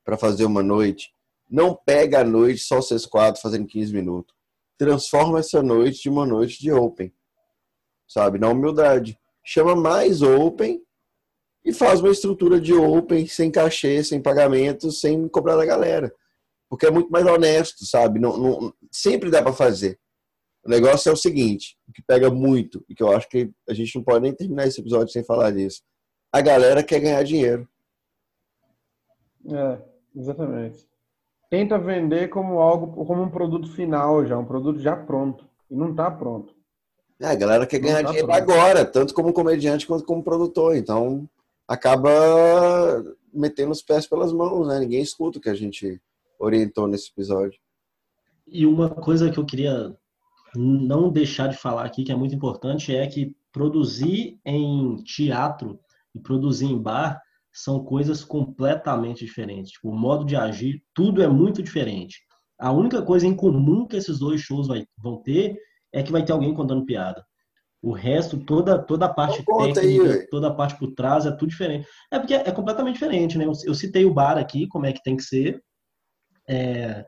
para fazer uma noite, não pega a noite só vocês quatro fazendo 15 minutos. Transforma essa noite de uma noite de open. Sabe? Na humildade. Chama mais open e faz uma estrutura de open sem cachê, sem pagamento, sem cobrar da galera. Porque é muito mais honesto, sabe? Não, não sempre dá para fazer. O negócio é o seguinte, o que pega muito, e que eu acho que a gente não pode nem terminar esse episódio sem falar disso. A galera quer ganhar dinheiro. É, exatamente. Tenta vender como algo, como um produto final já, um produto já pronto. E não está pronto. É, a galera quer ganhar tá dinheiro pronto. agora, tanto como comediante quanto como produtor. Então, acaba metendo os pés pelas mãos, né? Ninguém escuta o que a gente orientou nesse episódio. E uma coisa que eu queria não deixar de falar aqui, que é muito importante, é que produzir em teatro e produzir em bar são coisas completamente diferentes. Tipo, o modo de agir, tudo é muito diferente. A única coisa em comum que esses dois shows vai, vão ter é que vai ter alguém contando piada. O resto, toda, toda a parte técnica, aí, toda a parte por trás é tudo diferente. É porque é completamente diferente, né? Eu, eu citei o bar aqui, como é que tem que ser. É,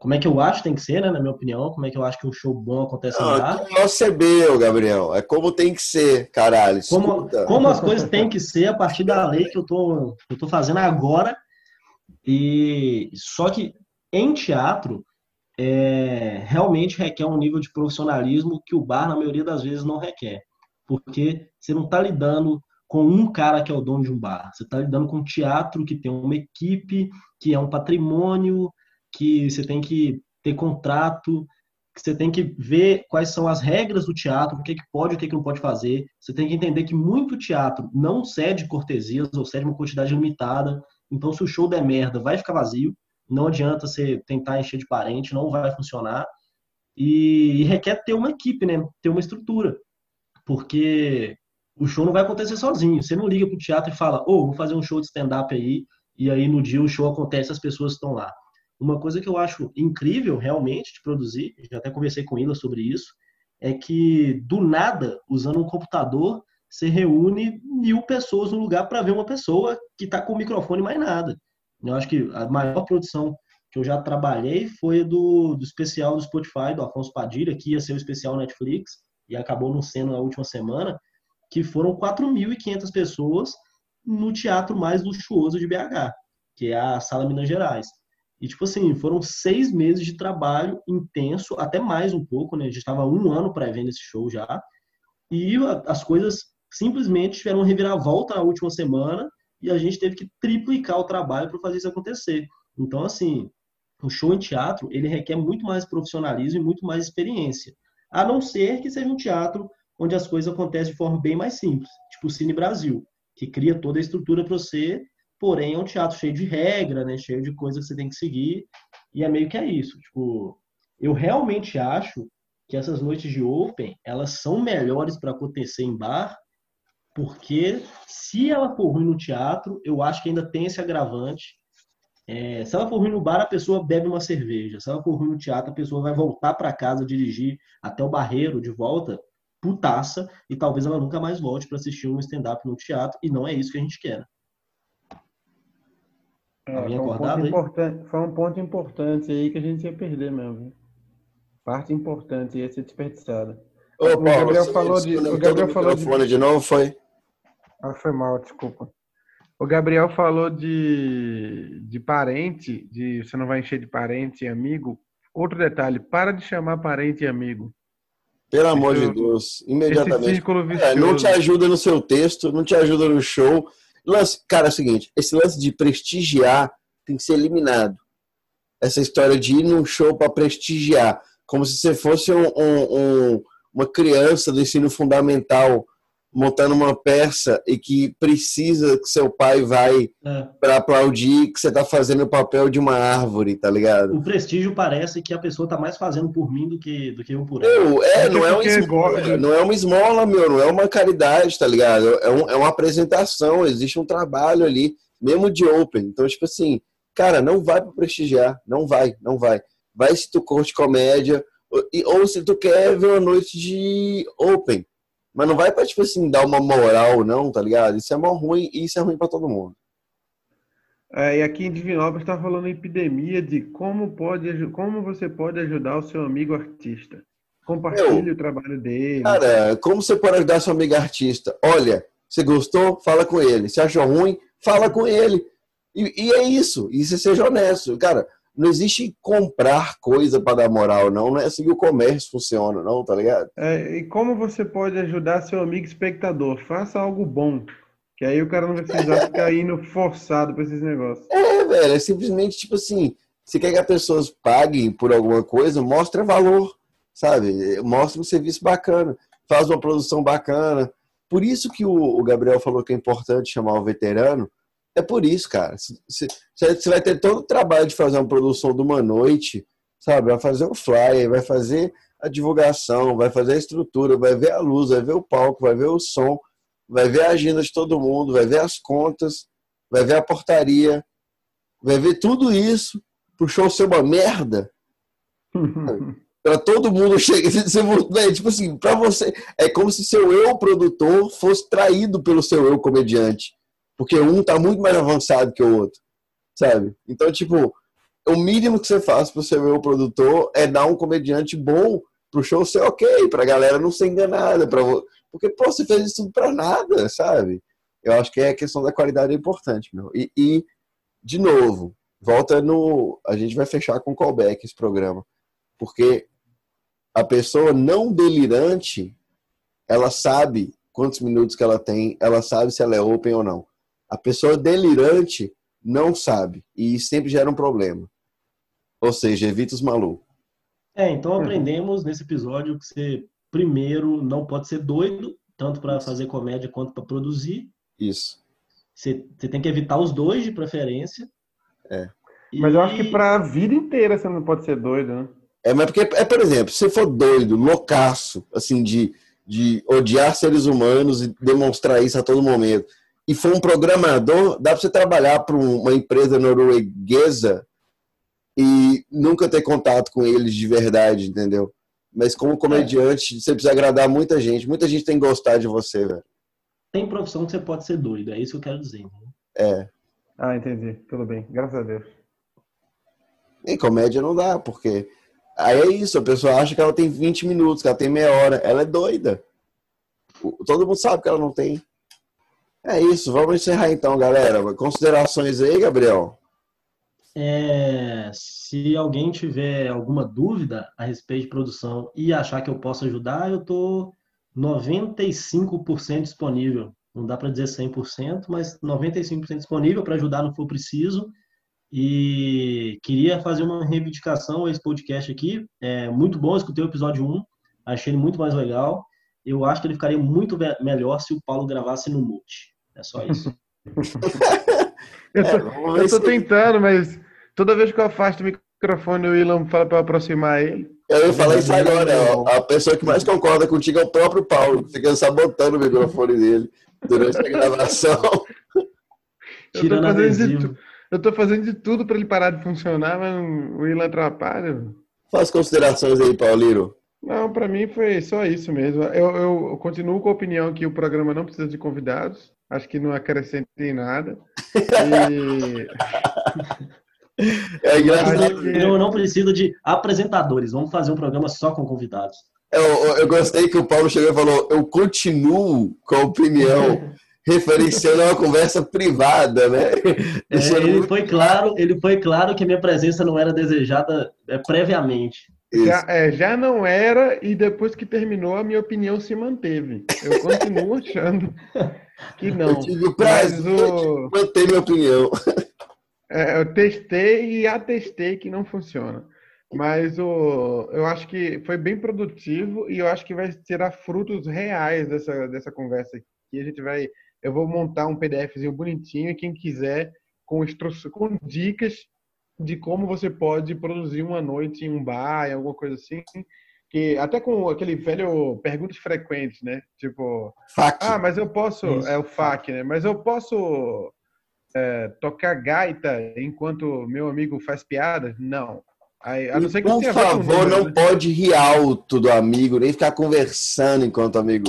como é que eu acho que tem que ser, né? Na minha opinião, como é que eu acho que um show bom acontece Não, lá. Não é CB, Gabriel. É como tem que ser, caralho. Como, como, as coisas têm que ser a partir da lei que eu tô, eu tô fazendo agora. E só que em teatro, é, realmente requer um nível de profissionalismo que o bar, na maioria das vezes, não requer. Porque você não está lidando com um cara que é o dono de um bar. Você está lidando com um teatro que tem uma equipe, que é um patrimônio, que você tem que ter contrato, que você tem que ver quais são as regras do teatro, o que, que pode e o que, que não pode fazer. Você tem que entender que muito teatro não cede cortesias ou cede uma quantidade limitada. Então, se o show der merda, vai ficar vazio. Não adianta você tentar encher de parente, não vai funcionar. E, e requer ter uma equipe, né? Ter uma estrutura. Porque o show não vai acontecer sozinho. Você não liga pro teatro e fala, ô, oh, vou fazer um show de stand-up aí, e aí no dia o show acontece as pessoas estão lá. Uma coisa que eu acho incrível realmente de produzir, já até conversei com Ila sobre isso, é que do nada, usando um computador, você reúne mil pessoas no lugar para ver uma pessoa que está com o microfone mais nada. Eu acho que a maior produção que eu já trabalhei foi do, do especial do Spotify, do Afonso Padilha, que ia ser o especial Netflix, e acabou não sendo na última semana, que foram 4.500 pessoas no teatro mais luxuoso de BH, que é a Sala Minas Gerais. E, tipo assim, foram seis meses de trabalho intenso, até mais um pouco, né? A gente estava um ano pré-vendo esse show já. E as coisas simplesmente tiveram reviravolta na última semana e a gente teve que triplicar o trabalho para fazer isso acontecer. Então, assim, o show em teatro, ele requer muito mais profissionalismo e muito mais experiência. A não ser que seja um teatro onde as coisas acontecem de forma bem mais simples, tipo o Cine Brasil, que cria toda a estrutura para você, porém é um teatro cheio de regra, né, cheio de coisas que você tem que seguir, e é meio que é isso. Tipo, eu realmente acho que essas noites de open, elas são melhores para acontecer em bar porque se ela for ruim no teatro, eu acho que ainda tem esse agravante. É, se ela for ruim no bar, a pessoa bebe uma cerveja. Se ela for ruim no teatro, a pessoa vai voltar para casa, dirigir até o barreiro de volta, putaça, e talvez ela nunca mais volte para assistir um stand-up no teatro, e não é isso que a gente quer. É, foi, um ponto importante, foi um ponto importante aí que a gente ia perder mesmo. Parte importante ia ser desperdiçada. Ô, Paulo, o Gabriel falou de. O Gabriel falou de... de novo, foi? Ah, foi mal, desculpa. O Gabriel falou de, de parente, de você não vai encher de parente e amigo. Outro detalhe, para de chamar parente e amigo. Pelo amor de Deus, imediatamente. É, não te ajuda no seu texto, não te ajuda no show. Lance, cara, é o seguinte, esse lance de prestigiar tem que ser eliminado. Essa história de ir num show para prestigiar, como se você fosse um, um, um, uma criança do ensino fundamental montando uma peça e que precisa que seu pai vai é. para aplaudir que você tá fazendo o papel de uma árvore, tá ligado? O prestígio parece que a pessoa tá mais fazendo por mim do que, do que eu por ela. Eu, é, não é, uma esmola, não é uma esmola, meu, não é uma caridade, tá ligado? É, um, é uma apresentação, existe um trabalho ali. mesmo de Open. Então, tipo assim, cara, não vai para prestigiar, não vai, não vai. Vai se tu curte comédia, ou, ou se tu quer ver uma noite de Open. Mas não vai pra, tipo assim, dar uma moral, não, tá ligado? Isso é mó ruim e isso é ruim para todo mundo. É, e aqui em Divinópolis está falando epidemia de como, pode, como você pode ajudar o seu amigo artista. Compartilhe o trabalho dele. Cara, como você pode ajudar seu amigo artista? Olha, você gostou? Fala com ele. Se achou ruim? Fala com ele. E, e é isso. E você seja honesto. Cara, não existe comprar coisa para dar moral, não. Não é assim que o comércio funciona, não, tá ligado? É, e como você pode ajudar seu amigo espectador? Faça algo bom. Que aí o cara não vai precisar ficar indo forçado para esses negócios. É, velho, é simplesmente tipo assim, você quer que as pessoas paguem por alguma coisa, mostra valor, sabe? Mostra um serviço bacana, faz uma produção bacana. Por isso que o Gabriel falou que é importante chamar o veterano. É por isso, cara. Você vai ter todo o trabalho de fazer uma produção de uma noite, sabe? Vai fazer o flyer, vai fazer a divulgação, vai fazer a estrutura, vai ver a luz, vai ver o palco, vai ver o som vai ver a agenda de todo mundo, vai ver as contas, vai ver a portaria, vai ver tudo isso pro show ser uma merda. para todo mundo chegar. Tipo assim, para você. É como se seu eu produtor fosse traído pelo seu eu comediante. Porque um tá muito mais avançado que o outro. Sabe? Então, tipo, o mínimo que você faz pro seu eu produtor é dar um comediante bom pro show ser ok, pra galera não ser enganada, pra, porque, pô, você fez isso tudo pra nada, sabe? Eu acho que é a questão da qualidade é importante, meu. E, e, de novo, volta no. A gente vai fechar com callback esse programa. Porque a pessoa não delirante, ela sabe quantos minutos que ela tem, ela sabe se ela é open ou não. A pessoa delirante não sabe. E sempre gera um problema. Ou seja, evita os malucos. É, então aprendemos nesse episódio que você primeiro, não pode ser doido, tanto para fazer comédia quanto para produzir. Isso. Você, você tem que evitar os dois de preferência. É. E... Mas eu acho que para a vida inteira você não pode ser doido, né? É, mas porque, é, por exemplo, se for doido, loucaço, assim, de, de odiar seres humanos e demonstrar isso a todo momento, e for um programador, dá para você trabalhar para uma empresa norueguesa e nunca ter contato com eles de verdade, entendeu? Mas como comediante, é. você precisa agradar muita gente. Muita gente tem que gostar de você, velho. Tem profissão que você pode ser doido, é isso que eu quero dizer. Né? É. Ah, entendi. Tudo bem. Graças a Deus. Em comédia não dá, porque aí é isso, a pessoa acha que ela tem 20 minutos, que ela tem meia hora. Ela é doida. Todo mundo sabe que ela não tem. É isso, vamos encerrar então, galera. Considerações aí, Gabriel? É, se alguém tiver alguma dúvida a respeito de produção e achar que eu posso ajudar, eu estou 95% disponível. Não dá para dizer 100%, mas 95% disponível para ajudar no que for preciso. E queria fazer uma reivindicação a esse podcast aqui. É muito bom, escutei o episódio 1, achei ele muito mais legal. Eu acho que ele ficaria muito melhor se o Paulo gravasse no mute. É só isso. eu, tô, é, eu tô tentando, mas toda vez que eu afasto o microfone, o Willam fala para aproximar ele. Eu ia falar isso agora. A pessoa que mais concorda contigo é o próprio Paulo. Fica sabotando o microfone dele durante a gravação. Tirando eu tô fazendo de, eu tô fazendo de tudo para ele parar de funcionar, mas o Willam atrapalha. Faz considerações aí, Paulino. Não, para mim foi só isso mesmo. Eu, eu, continuo com a opinião que o programa não precisa de convidados. Acho que não acrescenta em nada. E... É engraçado. Eu não preciso de apresentadores. Vamos fazer um programa só com convidados. Eu, eu gostei que o Paulo chegou e falou: eu continuo com a opinião. referenciando uma conversa privada, né? É, ele muito... foi claro, ele foi claro que minha presença não era desejada é, previamente. Já, é, já não era e depois que terminou a minha opinião se manteve. Eu continuo achando que não. Eu tive o prazer o... de manter minha opinião. É, eu testei e atestei que não funciona. Mas o, eu acho que foi bem produtivo e eu acho que vai tirar frutos reais dessa, dessa conversa aqui. A gente vai, eu vou montar um PDFzinho bonitinho e quem quiser com, com dicas de como você pode produzir uma noite em um bar, em alguma coisa assim. Que, até com aquele velho perguntas frequentes, né? Tipo, FAQ. ah, mas eu posso, Isso. é o FAQ, né? Mas eu posso é, tocar gaita enquanto meu amigo faz piada? Não. Aí, a não ser que Por favor, não né? pode rir alto do amigo, nem ficar conversando enquanto o amigo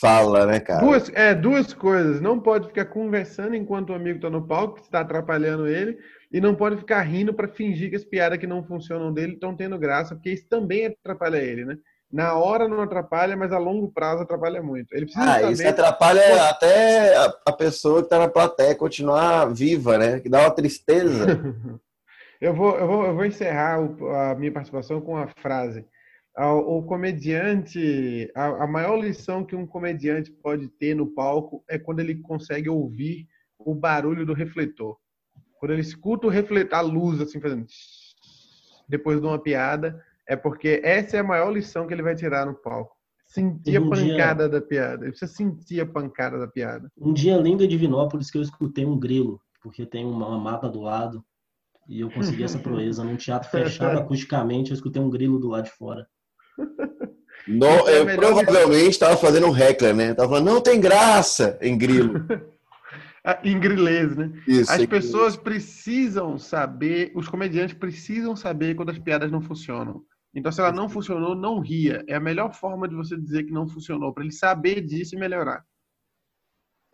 fala, né, cara? Duas, é, duas coisas. Não pode ficar conversando enquanto o amigo está no palco, que está atrapalhando ele, e não pode ficar rindo para fingir que as piadas que não funcionam dele estão tendo graça, porque isso também atrapalha ele, né? Na hora não atrapalha, mas a longo prazo atrapalha muito. Ele precisa Ah, isso atrapalha até a, a pessoa que tá na plateia continuar viva, né? Que dá uma tristeza. Eu vou, eu vou, eu vou encerrar a minha participação com uma frase. A- O comediante, a, a maior lição que um comediante pode ter no palco é quando ele consegue ouvir o barulho do refletor. Quando ele escuta o refletor, a luz assim fazendo depois de uma piada, é porque essa é a maior lição que ele vai tirar no palco. Sentir a Um dia- pancada da piada. Ele precisa sentir a pancada da piada. Um dia lindo em Divinópolis que eu escutei um grilo, porque tem uma, uma mata do lado, e eu consegui essa proeza. Num teatro fechado acusticamente, eu escutei um grilo do lado de fora. No, é a eu provavelmente estava fazendo um heckler, né? Tava falando, não tem graça em grilo. Ah, Em grilês, né? Isso. As pessoas precisam saber, os comediantes precisam saber quando as piadas não funcionam. Então, se ela não funcionou, não ria. É a melhor forma de você dizer que não funcionou, para ele saber disso e melhorar.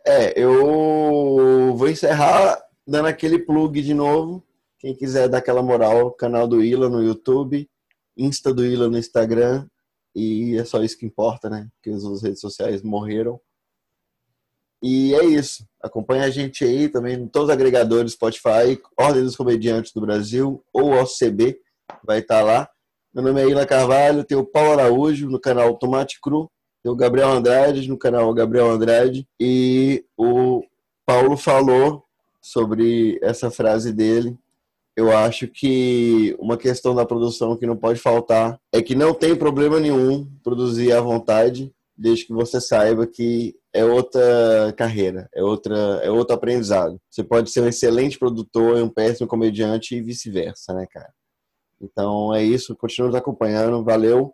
É, eu vou encerrar dando aquele plug de novo. Quem quiser dar aquela moral, canal do Ila no YouTube, Insta do Ila no Instagram. E é só isso que importa, né? Porque as redes sociais morreram. E é isso. Acompanha a gente aí também em todos os agregadores Spotify, Ordem dos Comediantes do Brasil ou OCB, vai estar lá. Meu nome é Ila Carvalho, tem o Paulo Araújo no canal Tomate Cru, tem o Gabriel Andrade no canal Gabriel Andrade e o Paulo falou sobre essa frase dele. Eu acho que uma questão da produção que não pode faltar é que não tem problema nenhum produzir à vontade, desde que você saiba que é outra carreira, é outra é outro aprendizado. Você pode ser um excelente produtor e um péssimo comediante e vice-versa, né, cara? Então é isso, continua nos acompanhando, valeu.